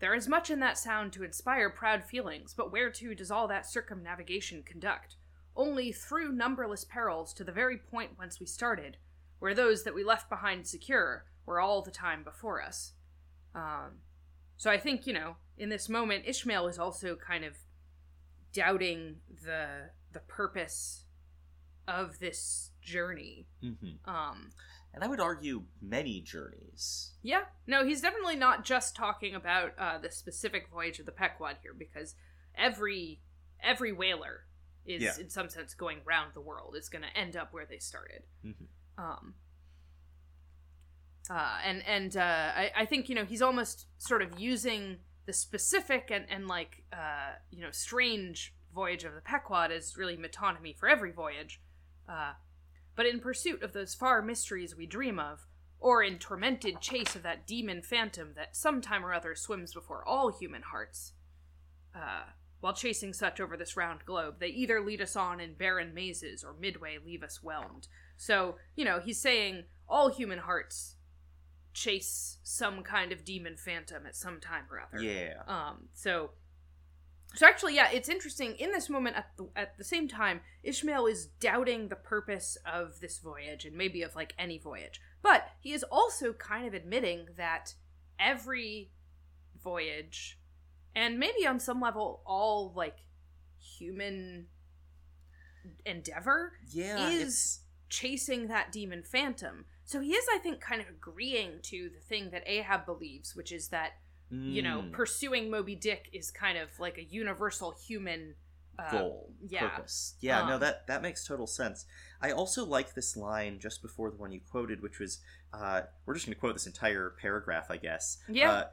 B: there is much in that sound to inspire proud feelings, but whereto does all that circumnavigation conduct? Only through numberless perils to the very point whence we started, where those that we left behind secure were all the time before us. Um, so I think, you know, in this moment, Ishmael is also kind of doubting the the purpose of this journey.
C: Mm-hmm.
B: Um,
C: And I would argue many journeys.
B: Yeah, no, he's definitely not just talking about uh, the specific voyage of the Pequod here, because every every whaler is,
C: Yeah.
B: in some sense, going round the world. It's going to end up where they started.
C: Mhm.
B: Um, uh, and and uh, I, I think you know he's almost sort of using the specific and and like uh, you know strange voyage of the Pequod is really metonymy for every voyage. Uh, but in pursuit of those far mysteries we dream of, or in tormented chase of that demon phantom that sometime or other swims before all human hearts. Uh, while chasing such over this round globe, they either lead us on in barren mazes or midway leave us whelmed. So, you know, he's saying all human hearts chase some kind of demon phantom at some time or other.
C: Yeah.
B: Um, so, so actually, yeah, it's interesting. In this moment, at the at the same time, Ishmael is doubting the purpose of this voyage and maybe of like any voyage, but he is also kind of admitting that every voyage, and maybe on some level, all like human endeavor
C: Yeah.
B: is
C: it's-
B: chasing that demon phantom. So he is, I think, kind of agreeing to the thing that Ahab believes, which is that you know
C: Mm,
B: pursuing Moby Dick is kind of like a universal human uh,
C: goal,
B: yeah.
C: purpose. Yeah, no,
B: Um,
C: that that makes total sense. I also like this line just before the one you quoted, which was, uh, we're just going to quote this entire paragraph, I guess.
B: Yeah.
C: Uh,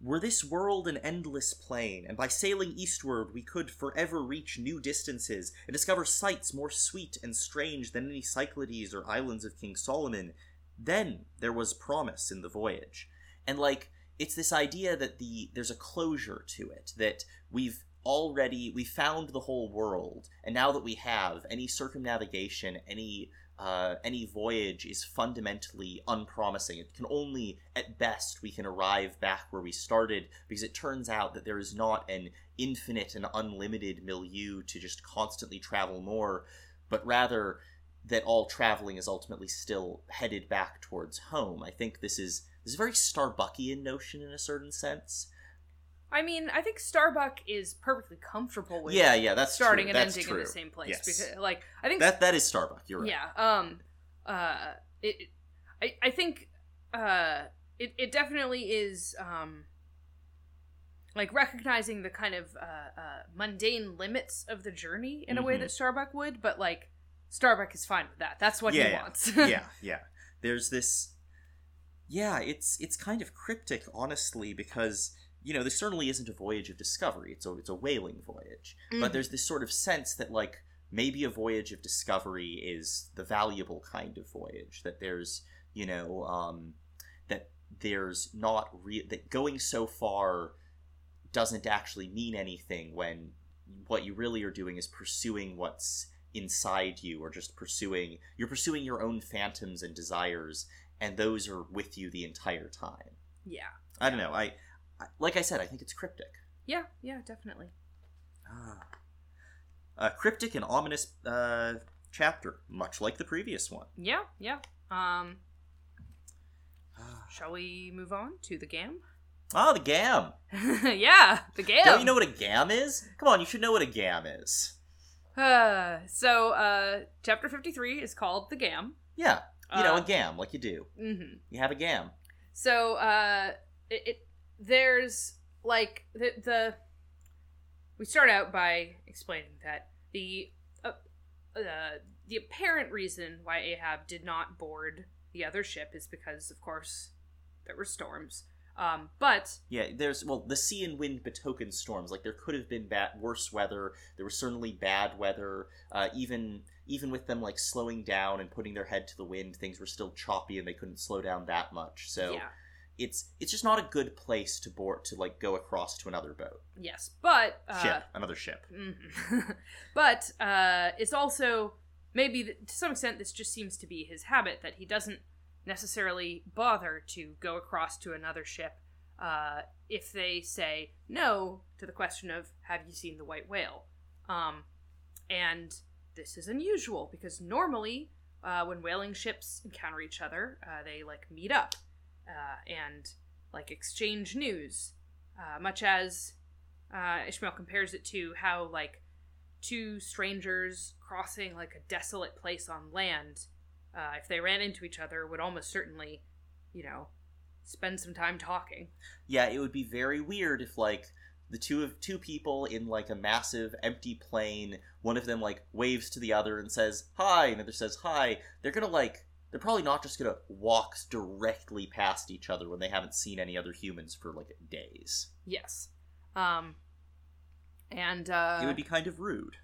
C: were this world an endless plain, and by sailing eastward we could forever reach new distances and discover sights more sweet and strange than any Cyclades or islands of King Solomon, then there was promise in the voyage. And like it's this idea that the there's a closure to it that we've already we found the whole world and now that we have any circumnavigation any uh, any voyage is fundamentally unpromising. It can only at best we can arrive back where we started because it turns out that there is not an infinite and unlimited milieu to just constantly travel more but rather that all traveling is ultimately still headed back towards home. I think this is this is very starbuckian notion in a certain sense
B: I mean, I think Starbuck is perfectly comfortable with
C: yeah yeah that's
B: starting
C: true.
B: and
C: that's
B: ending
C: true.
B: in the same place
C: Yes.
B: because, like, I think
C: that that is starbuck you're right
B: yeah um uh it, i i think uh it, it definitely is um like recognizing the kind of uh, uh mundane limits of the journey in a way that starbuck would but like starbuck is fine with that that's what
C: Yeah,
B: he
C: yeah.
B: wants
C: yeah, yeah. There's this. Yeah, it's it's kind of cryptic, honestly, because you know, this certainly isn't a voyage of discovery. It's a it's a whaling voyage.
B: Mhm.
C: But there's this sort of sense that like maybe a voyage of discovery is the valuable kind of voyage. That there's you know um, that there's not re- that going so far doesn't actually mean anything when what you really are doing is pursuing what's inside you or just pursuing you're pursuing your own phantoms and desires and those are with you the entire time
B: yeah.
C: i don't know i, I like i said i think it's cryptic
B: Yeah, yeah, definitely.
C: ah. a cryptic and ominous uh, chapter much like the previous one
B: Yeah, yeah. Um, shall we move on to the gam?
C: ah the gam
B: yeah, the gam.
C: don't you know what a gam is come on you should know what a gam is
B: Uh, so, uh, chapter 53 is called The Gam.
C: yeah you know
B: Uh,
C: a gam like you do
B: Mm-hmm.
C: you have a gam
B: So, uh, it, it there's like the the we start out by explaining that the uh, uh, the apparent reason why Ahab did not board the other ship is because, of course, there were storms. Um, but
C: Yeah, there's well, the sea and wind betoken storms. Like there could have been bad, worse weather. There was certainly bad weather. Uh, even even with them like slowing down and putting their head to the wind, things were still choppy and they couldn't slow down that much. So
B: yeah,
C: it's it's just not a good place to board to like go across to another boat,
B: yes, but uh,
C: ship, another ship.
B: Mhm. but uh, it's also maybe to some extent this just seems to be his habit that he doesn't necessarily bother to go across to another ship uh, if they say no to the question of have you seen the white whale? Um, and this is unusual because normally uh, when whaling ships encounter each other uh, they like meet up uh, and like exchange news uh, much as uh, Ishmael compares it to how like two strangers crossing like a desolate place on land, uh, if they ran into each other, would almost certainly, you know, spend some time talking.
C: Yeah, it would be very weird if like the two of two people in like a massive empty plain, one of them like waves to the other and says hi, and the other says hi. They're gonna like they're probably not just gonna walk directly past each other when they haven't seen any other humans for like days.
B: Yes. Um, and uh,
C: it would be kind of rude.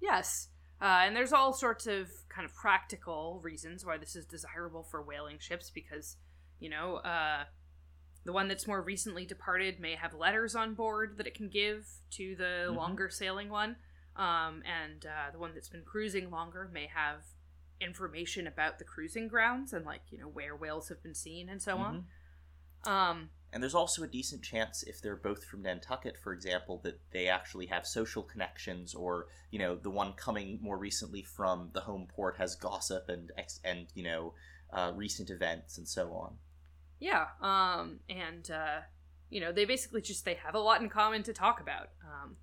B: Yes. Uh, and there's all sorts of kind of practical reasons why this is desirable for whaling ships because, you know, uh, the one that's more recently departed may have letters on board that it can give to the
C: Mhm.
B: longer sailing one. Um, and uh, the one that's been cruising longer may have information about the cruising grounds and, like, you know, where whales have been seen and so on. Um,
C: And there's also a decent chance if they're both from Nantucket, for example, that they actually have social connections, or you know, the one coming more recently from the home port has gossip and ex- and you know, uh, recent events and so on.
B: yeah. Um, and, uh, you know, they basically just, they have a lot in common to talk about. Um,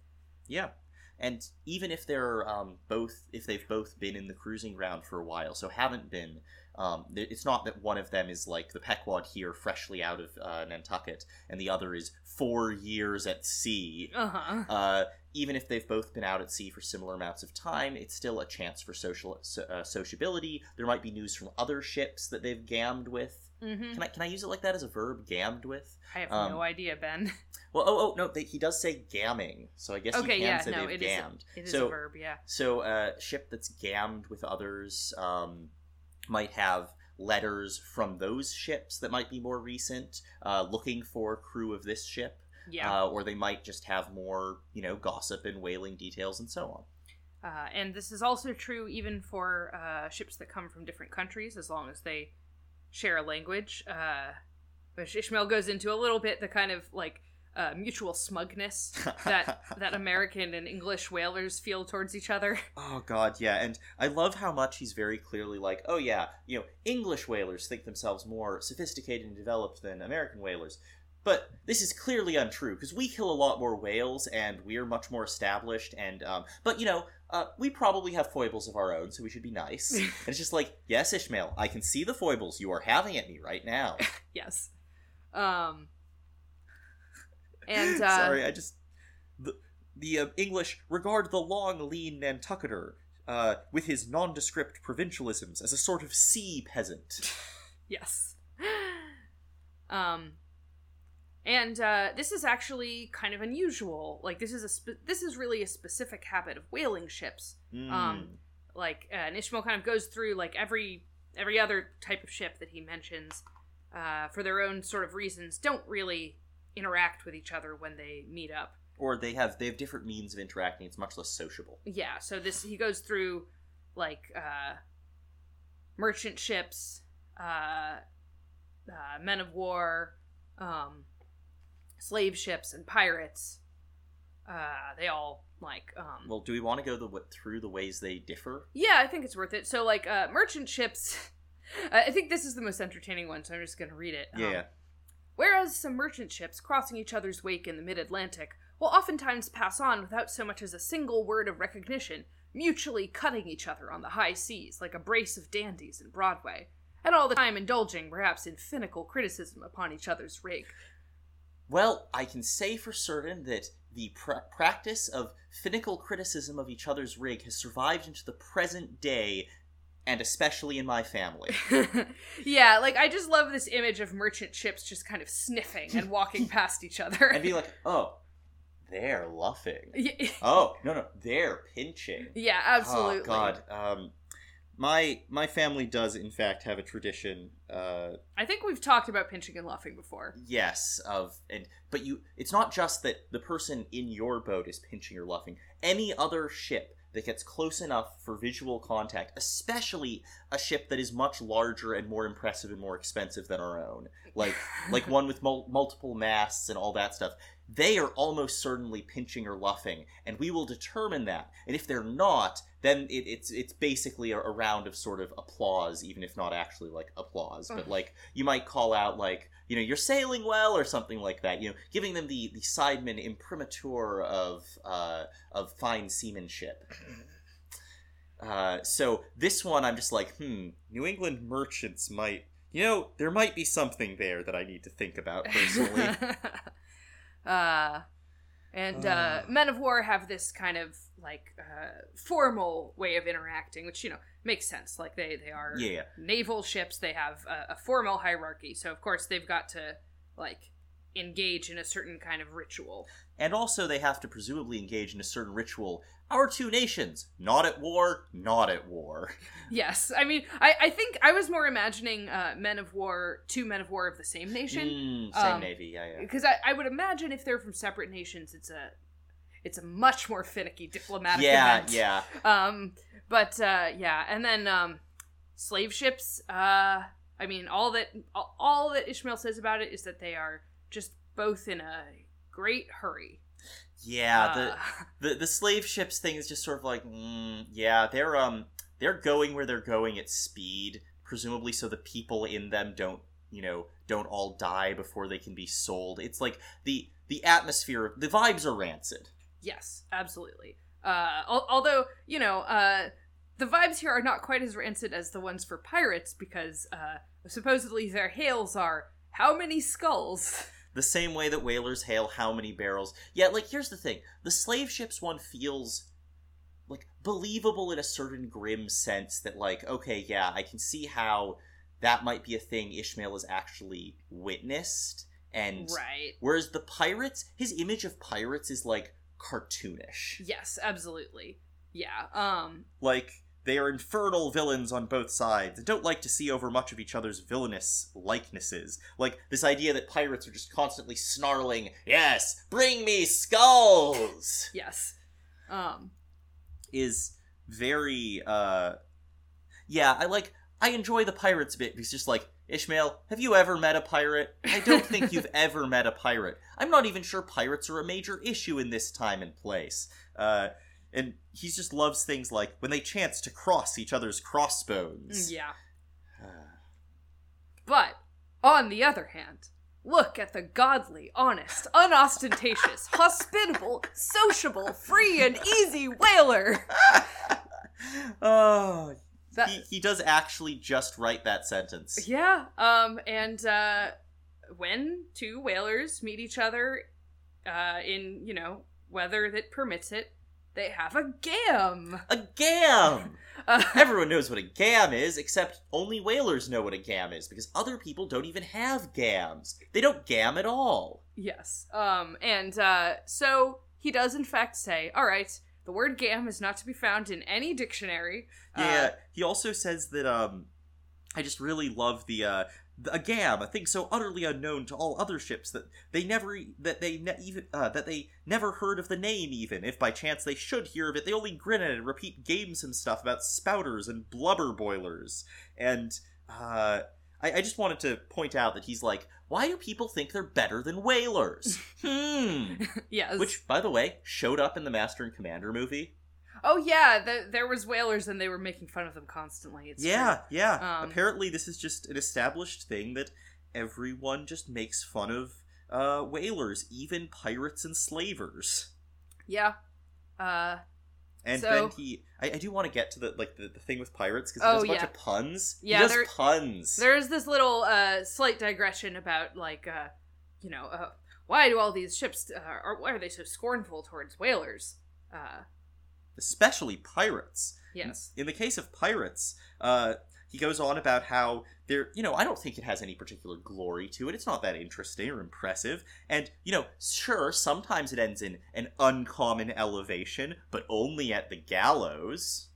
C: Yeah, and even if they're um, both, if they've both been in the cruising ground for a while, so haven't been, um, it's not that one of them is like the Pequod here, freshly out of uh, Nantucket, and the other is four years at sea.
B: uh-huh.
C: Uh, even if they've both been out at sea for similar amounts of time, it's still a chance for social so, uh, sociability. There might be news from other ships that they've gammed with.
B: hmm
C: Can I can I use it like that as a verb? Gammed with.
B: I have
C: Um,
B: no idea, Ben.
C: Well, oh oh no, they, he does say gamming, so I guess
B: okay,
C: you can
B: yeah,
C: say
B: no,
C: they've
B: it is.
C: gammed.
B: A, it is
C: so
B: a verb, yeah.
C: so a ship that's gammed with others um, might have letters from those ships that might be more recent, uh, looking for crew of this ship.
B: Yeah.
C: Uh, or they might just have more, you know, gossip and whaling details and so on.
B: Uh, and this is also true even for uh, ships that come from different countries, as long as they share a language. Uh, which Ishmael goes into a little bit the kind of like uh, mutual smugness that that American and English whalers feel towards each other.
C: Oh god, yeah, and I love how much he's very clearly like, oh yeah, you know, English whalers think themselves more sophisticated and developed than American whalers. But this is clearly untrue because we kill a lot more whales and we're much more established. And um, but you know, uh, we probably have foibles of our own, so we should be nice. and it's just like, yes, Ishmael, I can see the foibles you are having at me right now.
B: yes. Um. And uh,
C: Sorry, I just the the uh, English regard the long, lean Nantucketer uh, with his nondescript provincialisms as a sort of sea peasant.
B: Yes. Um and uh, this is actually kind of unusual. Like this is a spe- this is really a specific habit of whaling ships.
C: Mm.
B: Um, Like uh, and Ishmael kind of goes through like every every other type of ship that he mentions uh, for their own sort of reasons. Don't really interact with each other when they meet up.
C: or they have they have different means of interacting. It's much less sociable.
B: Yeah, so this he goes through like uh merchant ships, uh, uh men of war, um slave ships and pirates. Uh they all like um
C: Well, do we want to go the what through the ways they differ?
B: Yeah, I think it's worth it. So like uh merchant ships I think this is the most entertaining one, so I'm just going to read it. Um,
C: Yeah.
B: Whereas some merchant ships crossing each other's wake in the mid Atlantic will oftentimes pass on without so much as a single word of recognition, mutually cutting each other on the high seas like a brace of dandies in Broadway, and all the time indulging perhaps in finical criticism upon each other's rig.
C: Well, I can say for certain that the pra- practice of finical criticism of each other's rig has survived into the present day, and especially in my family.
B: yeah, like I just love this image of merchant ships just kind of sniffing and walking past each other.
C: and be like, oh, they're luffing.
B: yeah,
C: Oh no no, they're pinching.
B: yeah, absolutely.
C: Oh God. Um, my my family does in fact have a tradition. Uh,
B: I think we've talked about pinching and luffing before.
C: yes, of and but you. It's not just that the person in your boat is pinching or luffing. Any other ship that gets close enough for visual contact, especially a ship that is much larger and more impressive and more expensive than our own, like like one with mul- multiple masts and all that stuff. They are almost certainly pinching or luffing, and we will determine that. And if they're not, then it, it's it's basically a, a round of sort of applause, even if not actually like applause. But like you might call out like you know you're sailing well or something like that. You know, giving them the the sideman imprimatur of uh, of fine seamanship. Uh, so this one, I'm just like, hmm, New England merchants might, you know, there might be something there that I need to think about personally.
B: uh, and uh, men of war have this kind of like uh, formal way of interacting, which you know makes sense. Like they they are
C: yeah,
B: naval ships; they have a, a formal hierarchy, so of course they've got to like engage in a certain kind of ritual.
C: and also they have to presumably engage in a certain ritual. Our two nations, not at war, not at war.
B: Yes, I mean, I, I think I was more imagining uh, men of war, two men of war of the same nation,
C: Mm, same
B: Um,
C: navy, yeah, yeah.
B: because I, I would imagine if they're from separate nations, it's a it's a much more finicky diplomatic
C: Yeah,
B: event.
C: yeah.
B: Um, but uh, yeah, and then um, slave ships. Uh, I mean, all that all, all that Ishmael says about it is that they are just both in a great hurry.
C: Yeah,
B: Uh,
C: the the the slave ships thing is just sort of like mm, yeah they're um they're going where they're going at speed presumably so the people in them don't you know don't all die before they can be sold it's like the the atmosphere the vibes are rancid
B: yes, absolutely. Uh, al- although you know, uh, the vibes here are not quite as rancid as the ones for pirates because uh, supposedly their hails are how many skulls.
C: the same way that whalers hail how many barrels yeah like here's the thing the slave ships one feels like believable in a certain grim sense that like okay yeah i can see how that might be a thing ishmael has actually witnessed and
B: right.
C: Whereas the pirates, his image of pirates is like cartoonish.
B: Yes, absolutely. Yeah. Um.
C: Like they are infernal villains on both sides and don't like to see over much of each other's villainous likenesses. Like this idea that pirates are just constantly snarling, "Yes, bring me skulls,"
B: Yes. Um.
C: is very uh Yeah, I like I enjoy the pirates bit because it's just like Ishmael, have you ever met a pirate? I don't think you've ever met a pirate. I'm not even sure pirates are a major issue in this time and place. Uh, and he just loves things like when they chance to cross each other's crossbones.
B: Yeah. But on the other hand, look at the godly, honest, unostentatious, hospitable, sociable, free and easy whaler.
C: oh,
B: That,
C: he, he does actually just write that sentence.
B: Yeah, um, and uh, when two whalers meet each other uh, in, you know, weather that permits it, they have a gam.
C: A gam!
B: Uh,
C: Everyone knows what a gam is, except only whalers know what a gam is, because other people don't even have gams. They don't gam at all.
B: yes. Um, and uh, so he does in fact say, "All right, the word gam is not to be found in any dictionary."
C: Yeah.
B: Uh,
C: he also says that um, I just really love the uh, a gam, a thing so utterly unknown to all other ships that they never that they ne- even uh, that they never heard of the name. Even if by chance they should hear of it, they only grin at it and repeat games and stuff about spouters and blubber boilers. And uh, I, I just wanted to point out that he's like, why do people think they're better than whalers? hmm.
B: yes.
C: Which, by the way, showed up in the Master and Commander movie.
B: Oh yeah, the, there was whalers and they were making fun of them constantly. It's
C: yeah,
B: true.
C: yeah.
B: Um,
C: Apparently, this is just an established thing that everyone just makes fun of uh, whalers, even pirates and slavers.
B: Yeah. Uh,
C: And
B: So-
C: then he, I, I do want to get to the like the, the thing with pirates because he
B: Oh,
C: does a bunch
B: yeah.
C: of puns.
B: Yeah,
C: he does
B: there-
C: puns.
B: there's this little uh, slight digression about like, uh, you know, uh, why do all these ships, uh, or why are they so scornful towards whalers? Uh,
C: especially pirates.
B: yes.
C: In the case of pirates, uh, he goes on about how there, you know, I don't think it has any particular glory to it. It's not that interesting or impressive. And, you know, sure, sometimes it ends in an uncommon elevation, but only at the gallows.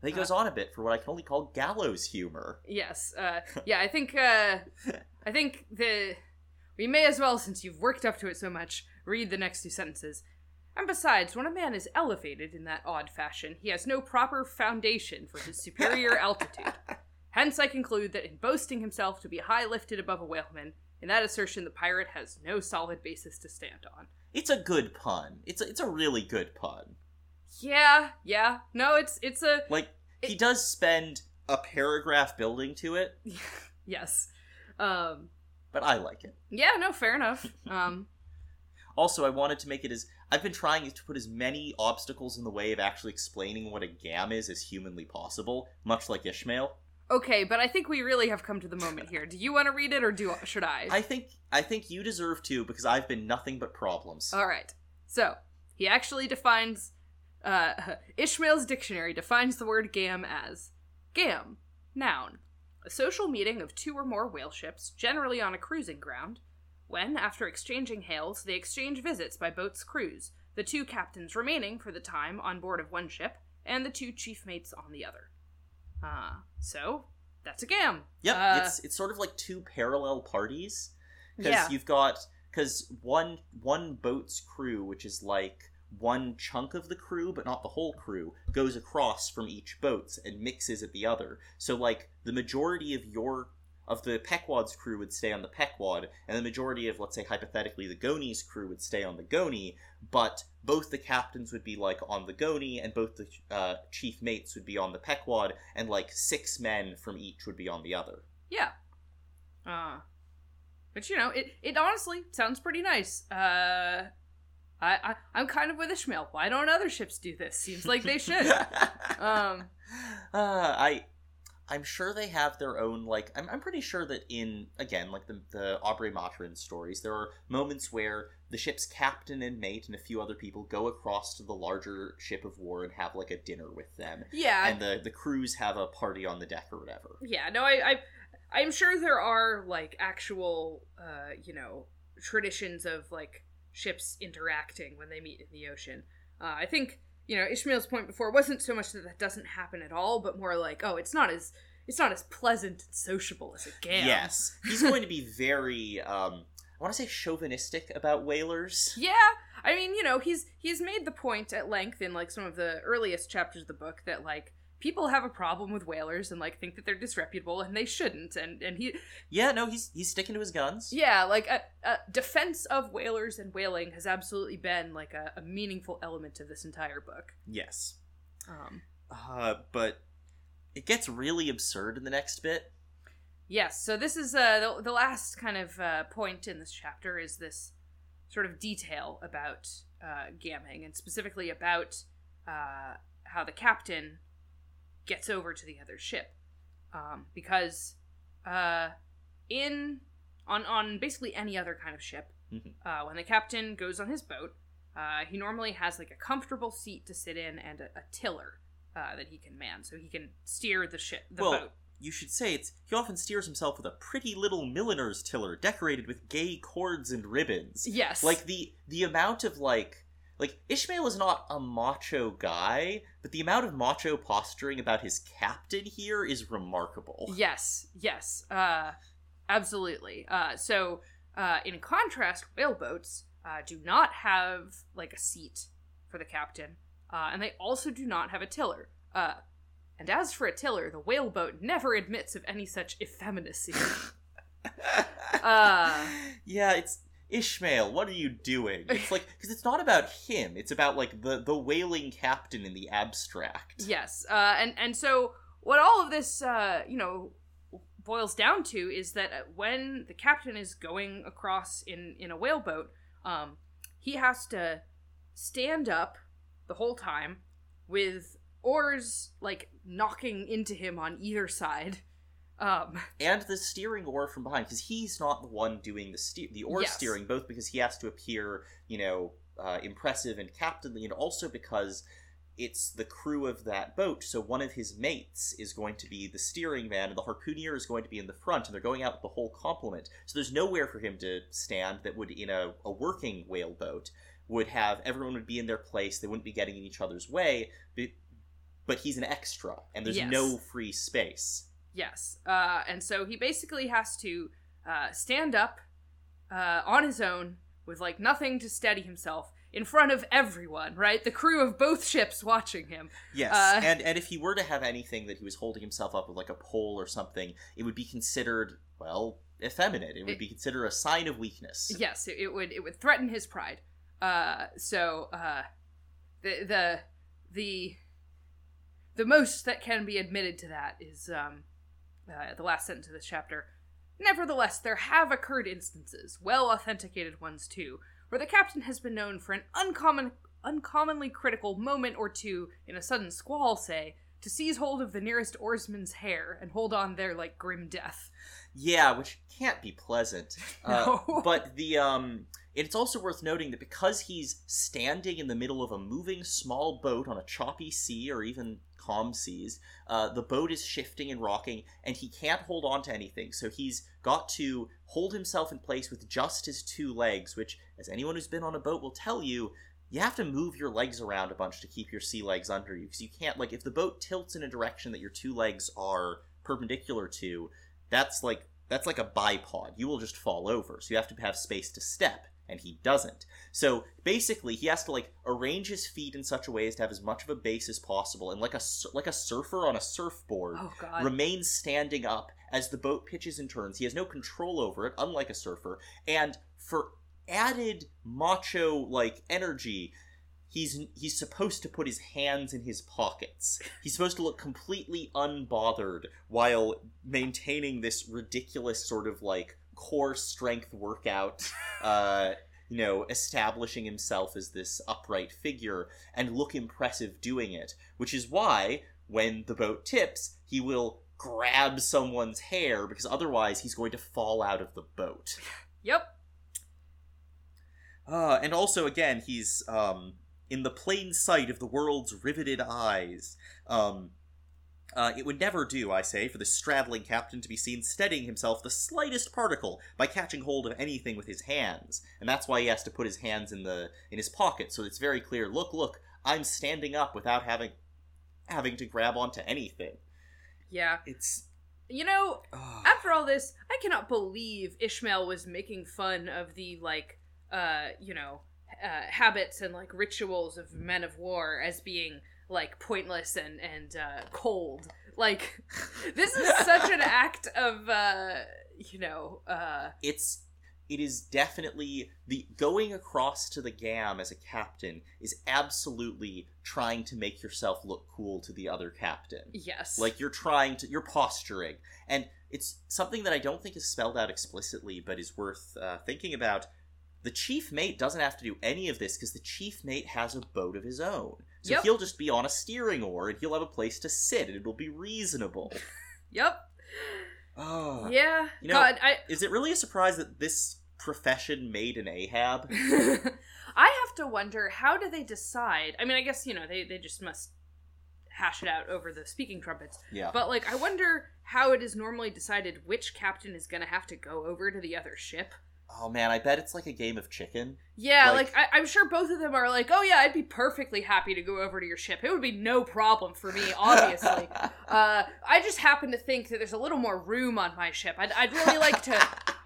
C: Then he goes on a bit for what I can only call gallows humor.
B: Yes. Uh, yeah, I think uh, I think the we may as well, since you've worked up to it so much, read the next two sentences. And besides, when a man is elevated in that odd fashion, he has no proper foundation for his superior altitude. Hence, I conclude that in boasting himself to be high lifted above a whaleman, in that assertion the pirate has no solid basis to stand on.
C: It's a good pun. It's a, it's a really good pun.
B: Yeah, yeah. No, it's it's a
C: Like, he does spend a paragraph building to it,
B: yes. Um
C: but I like it.
B: yeah, no, fair enough. Um
C: Also, I wanted to make it as I've been trying to put as many obstacles in the way of actually explaining what a gam is as humanly possible, much like Ishmael.
B: Okay, but I think we really have come to the moment here. Do you want to read it or do should I?
C: I think I think you deserve to because I've been nothing but problems.
B: All right. So, he actually defines uh Ishmael's dictionary defines the word gam as gam, noun, a social meeting of two or more whale ships, generally on a cruising ground, when after exchanging hails, they exchange visits by boat's crews, the two captains remaining for the time on board of one ship and the two chief mates on the other. Uh, so that's a gam.
C: Yep,
B: Uh,
C: it's it's sort of like two parallel parties because
B: Yeah.
C: you've got because one one boat's crew, which is like one chunk of the crew but not the whole crew, goes across from each boat and mixes at the other. So like the majority of your of the Pequod's crew would stay on the Pequod, and the majority of, let's say, hypothetically, the Goney's crew would stay on the Goney, but both the captains would be, like, on the Goney, and both the uh, chief mates would be on the Pequod, and, like, six men from each would be on the other.
B: Yeah. Uh but you know, it it honestly sounds pretty nice. Uh I, I I'm kind of with Ishmael. Why don't other ships do this? Seems like they should. um
C: uh, I I'm sure they have their own like I'm, I'm pretty sure that in again like the the Aubrey Maturin stories there are moments where the ship's captain and mate and a few other people go across to the larger ship of war and have like a dinner with them
B: yeah.
C: and the the crews have a party on the deck or whatever.
B: yeah, no, I, I I'm sure there are like actual uh, you know, traditions of like ships interacting when they meet in the ocean. Uh, I think you know Ishmael's point before wasn't so much that that doesn't happen at all, but more like oh, it's not as it's not as pleasant and sociable as a gam.
C: Yes, he's going to be very um I want to say chauvinistic about whalers.
B: Yeah, I mean, you know, he's he's made the point at length in like some of the earliest chapters of the book that like people have a problem with whalers and like think that they're disreputable and they shouldn't and and he
C: Yeah, no, he's he's sticking to his guns.
B: yeah like a, a defense of whalers and whaling has absolutely been like a, a meaningful element of this entire book
C: Yes.
B: um
C: Uh, but it gets really absurd in the next bit.
B: yes so this is uh the, the last kind of uh, point in this chapter is this sort of detail about uh gamming and specifically about uh how the captain gets over to the other ship um, because uh, in on on basically any other kind of ship
C: Mhm.
B: uh, when the captain goes on his boat uh, he normally has like a comfortable seat to sit in and a, a tiller uh, that he can man, so he can steer the ship, the
C: Well,
B: boat.
C: You should say it's he often steers himself with a pretty little milliner's tiller decorated with gay cords and ribbons.
B: Yes,
C: Like the the amount of like like Ishmael is not a macho guy, but the amount of macho posturing about his captain here is remarkable.
B: Yes, yes, uh, absolutely. Uh, so, uh, in contrast, whaleboats uh, do not have like a seat for the captain, uh, and they also do not have a tiller. Uh, and as for a tiller, the whaleboat never admits of any such effeminacy. Uh.
C: yeah, it's Ishmael. What are you doing? It's like because it's not about him. It's about like the the whaling captain in the abstract.
B: yes, uh, and and so what all of this, uh, you know, boils down to is that when the captain is going across in in a whaleboat, um, he has to stand up the whole time with oars like knocking into him on either side. Um,
C: and the steering oar from behind because he's not the one doing the steer the oar
B: Yes.
C: steering both because he has to appear you know uh, impressive and captainly and also because it's the crew of that boat so one of his mates is going to be the steering man and the harpooner is going to be in the front and they're going out with the whole complement so there's nowhere for him to stand that would in a, a working whale boat would have everyone would be in their place they wouldn't be getting in each other's way but, but he's an extra and there's
B: Yes.
C: no free space
B: Yes. Uh, and so he basically has to uh, stand up uh, on his own with like nothing to steady himself in front of everyone, right? The crew of both ships watching him.
C: Yes,
B: Uh,
C: and and if he were to have anything that he was holding himself up with, like a pole or something, it would be considered well effeminate. It would
B: It-
C: be considered a sign of weakness.
B: Yes, it, it would it would threaten his pride. Uh, so uh, the the the the most that can be admitted to that is um, uh, the last sentence of this chapter. Nevertheless, there have occurred instances, well authenticated ones too, where the captain has been known for an uncommon, uncommonly critical moment or two in a sudden squall, say, to seize hold of the nearest oarsman's hair and hold on there like grim death.
C: Yeah, which can't be pleasant. Uh,
B: No.
C: but the um, it's also worth noting that because he's standing in the middle of a moving small boat on a choppy sea or even calm seas, uh, the boat is shifting and rocking, and he can't hold on to anything. So he's got to hold himself in place with just his two legs, which, as anyone who's been on a boat will tell you, you have to move your legs around a bunch to keep your sea legs under you because you can't like if the boat tilts in a direction that your two legs are perpendicular to that's like that's like a bipod. You will just fall over. So you have to have space to step and he doesn't so basically he has to like arrange his feet in such a way as to have as much of a base as possible and like a like a surfer on a surfboard
B: Oh
C: standing up as the boat pitches and turns. He has no control over it, unlike a surfer. And for added macho like energy, he's he's supposed to put his hands in his pockets. He's supposed to look completely unbothered while maintaining this ridiculous sort of like core strength workout. Uh, you know, establishing himself as this upright figure and look impressive doing it, which is why when the boat tips, he will grab someone's hair because otherwise he's going to fall out of the boat.
B: Yep.
C: Uh, and also, again, he's um, in the plain sight of the world's riveted eyes. Um, uh, it would never do, I say, for the straddling captain to be seen steadying himself the slightest particle by catching hold of anything with his hands, and that's why he has to put his hands in the in his pocket, so it's very clear. Look, look, I'm standing up without having having to grab onto anything.
B: Yeah.
C: It's
B: You know,
C: ugh.
B: after all this, I cannot believe Ishmael was making fun of the like, uh, you know, uh, habits and like rituals of men of war as being like pointless and and uh, cold. Like, this is such an act of, uh, you know, uh,
C: it's it is definitely the going across to the gam as a captain is absolutely trying to make yourself look cool to the other captain.
B: Yes,
C: like you're trying to you're posturing. And it's something that i don't think is spelled out explicitly but is worth uh, thinking about. The chief mate doesn't have to do any of this because the chief mate has a boat of his own so
B: Yep.
C: he'll just be on a steering oar and he'll have a place to sit and it'll be reasonable
B: yep,
C: oh.
B: yeah.
C: You know-
B: God, I
C: is it really a surprise that this profession made an ahab
B: I have to wonder how do they decide? I mean, I guess you know they they just must hash it out over the speaking trumpets.
C: Yeah.
B: But like, I wonder how it is normally decided which captain is going to have to go over to the other ship.
C: Oh man, I bet it's like a game of chicken.
B: Yeah,
C: Like-
B: like, I, I'm sure both of them are like, oh yeah, I'd be perfectly happy to go over to your ship. It would be no problem for me, obviously. uh, I just happen to think that there's a little more room on my ship. I'd, I'd really like to,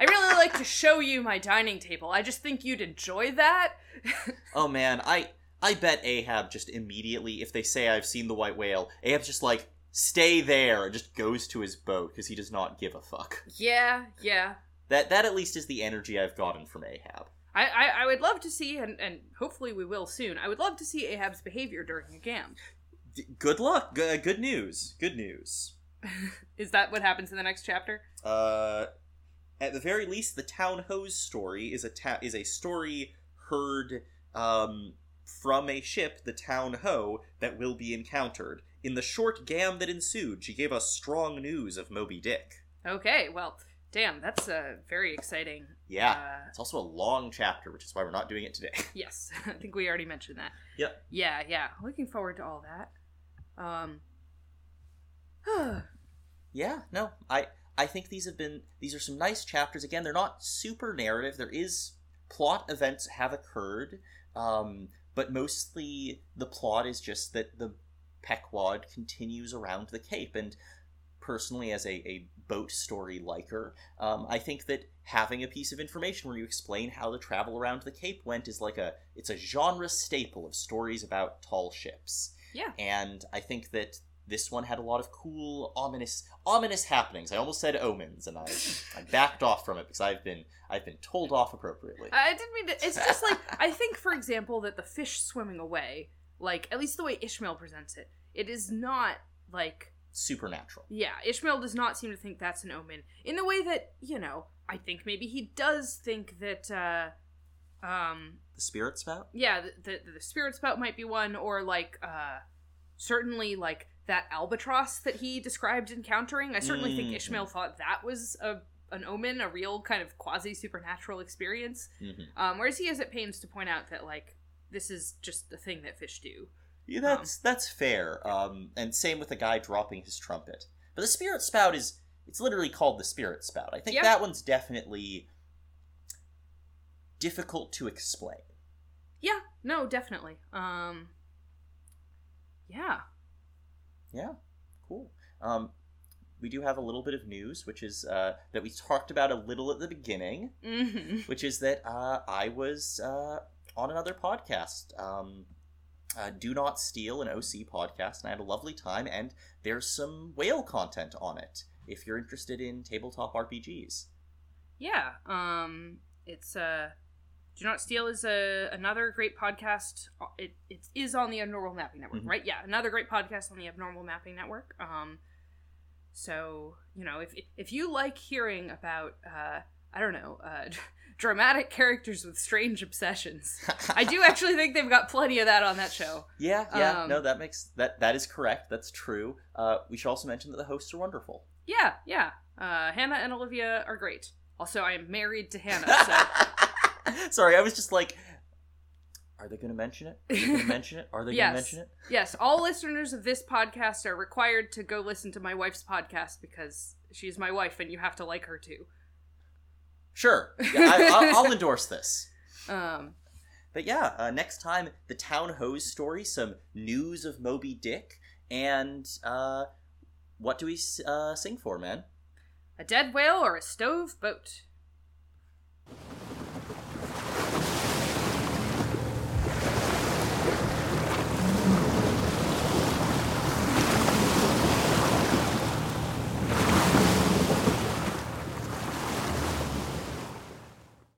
B: I really like to show you my dining table. I just think you'd enjoy that.
C: oh man, I I bet Ahab just immediately, if they say I've seen the white whale, Ahab's just like, stay there, and just goes to his boat because he does not give a fuck.
B: Yeah, yeah.
C: That that at least is the energy I've gotten from Ahab.
B: I, I, I would love to see, and, and hopefully we will soon. I would love to see Ahab's behavior during a gam.
C: D- good luck. G- good news. Good news.
B: Is that what happens in the next chapter?
C: Uh, at the very least, the Town-Ho's story is a ta- is a story heard um, from a ship, the Town-Ho, that will be encountered. In the short gam that ensued, she gave us strong news of Moby Dick.
B: Okay, well, damn, that's uh, very exciting.
C: Yeah,
B: Uh,
C: it's also a long chapter, which is why we're not doing it today.
B: Yes, I think we already mentioned that.
C: Yep.
B: Yeah, yeah. Looking forward to all that. Um.
C: yeah, no, I I think these have been these are some nice chapters. Again, they're not super narrative. There is plot events have occurred, um, but mostly the plot is just that the Pequod continues around the Cape. And personally, as a, a boat story liker, um, I think that having a piece of information where you explain how the travel around the Cape went is like a it's a genre staple of stories about tall ships.
B: Yeah.
C: And I think that this one had a lot of cool, ominous, ominous happenings. I almost said omens, and I, I backed off from it because I've been, I've been told off appropriately.
B: I didn't mean to. It's just like I think, for example, that the fish swimming away, like at least the way Ishmael presents it, it is not like
C: Supernatural.
B: yeah. Ishmael does not seem to think that's an omen in the way that you know. I think maybe he does think that. uh um
C: The spirit spout.
B: yeah the, the the spirit spout might be one or like uh certainly like that albatross that he described encountering i certainly think
C: Mhm.
B: ishmael thought that was a an omen a real kind of quasi supernatural experience
C: hmm
B: um whereas he is at pains to point out that like this is just the thing that fish do
C: Yeah, that's that's fair. Um, and same with the guy dropping his trumpet. But the spirit spout is it's literally called the spirit spout. I think
B: Yeah.
C: that one's definitely difficult to explain.
B: yeah no definitely um yeah
C: Yeah, cool. Um, we do have a little bit of news, which is uh, that we talked about a little at the beginning,
B: hmm
C: which is that uh, I was uh, on another podcast, um, uh, Do Not Steal, an OC podcast, and I had a lovely time, and there's some whale content on it if you're interested in tabletop RPGs.
B: Yeah, um, it's uh, Do Not Steal is a another great podcast. It it is on the Abnormal Mapping Network,
C: Mhm.
B: right? Yeah, another great podcast on the Abnormal Mapping Network. Um, so you know, if if you like hearing about uh, I don't know, uh, dramatic characters with strange obsessions, I do actually think they've got plenty of that on that show.
C: Yeah, yeah,
B: Um,
C: no, that makes that that is correct. That's true. Uh, we should also mention that the hosts are wonderful.
B: Yeah, yeah. Uh, Hannah and Olivia are great. Also, I am married to Hannah, so
C: Sorry, I was just like, are they going to mention it? Are they going to mention it? Are they
B: Yes.
C: going to mention it?
B: Yes, all listeners of this podcast are required to go listen to my wife's podcast because she's my wife and you have to like her too.
C: Sure, yeah, I, I'll, I'll endorse this.
B: Um,
C: But yeah, uh, next time the Town-Ho's story, some news of Moby Dick, and uh, what do we uh, sing for, man?
B: a dead whale or a stove boat?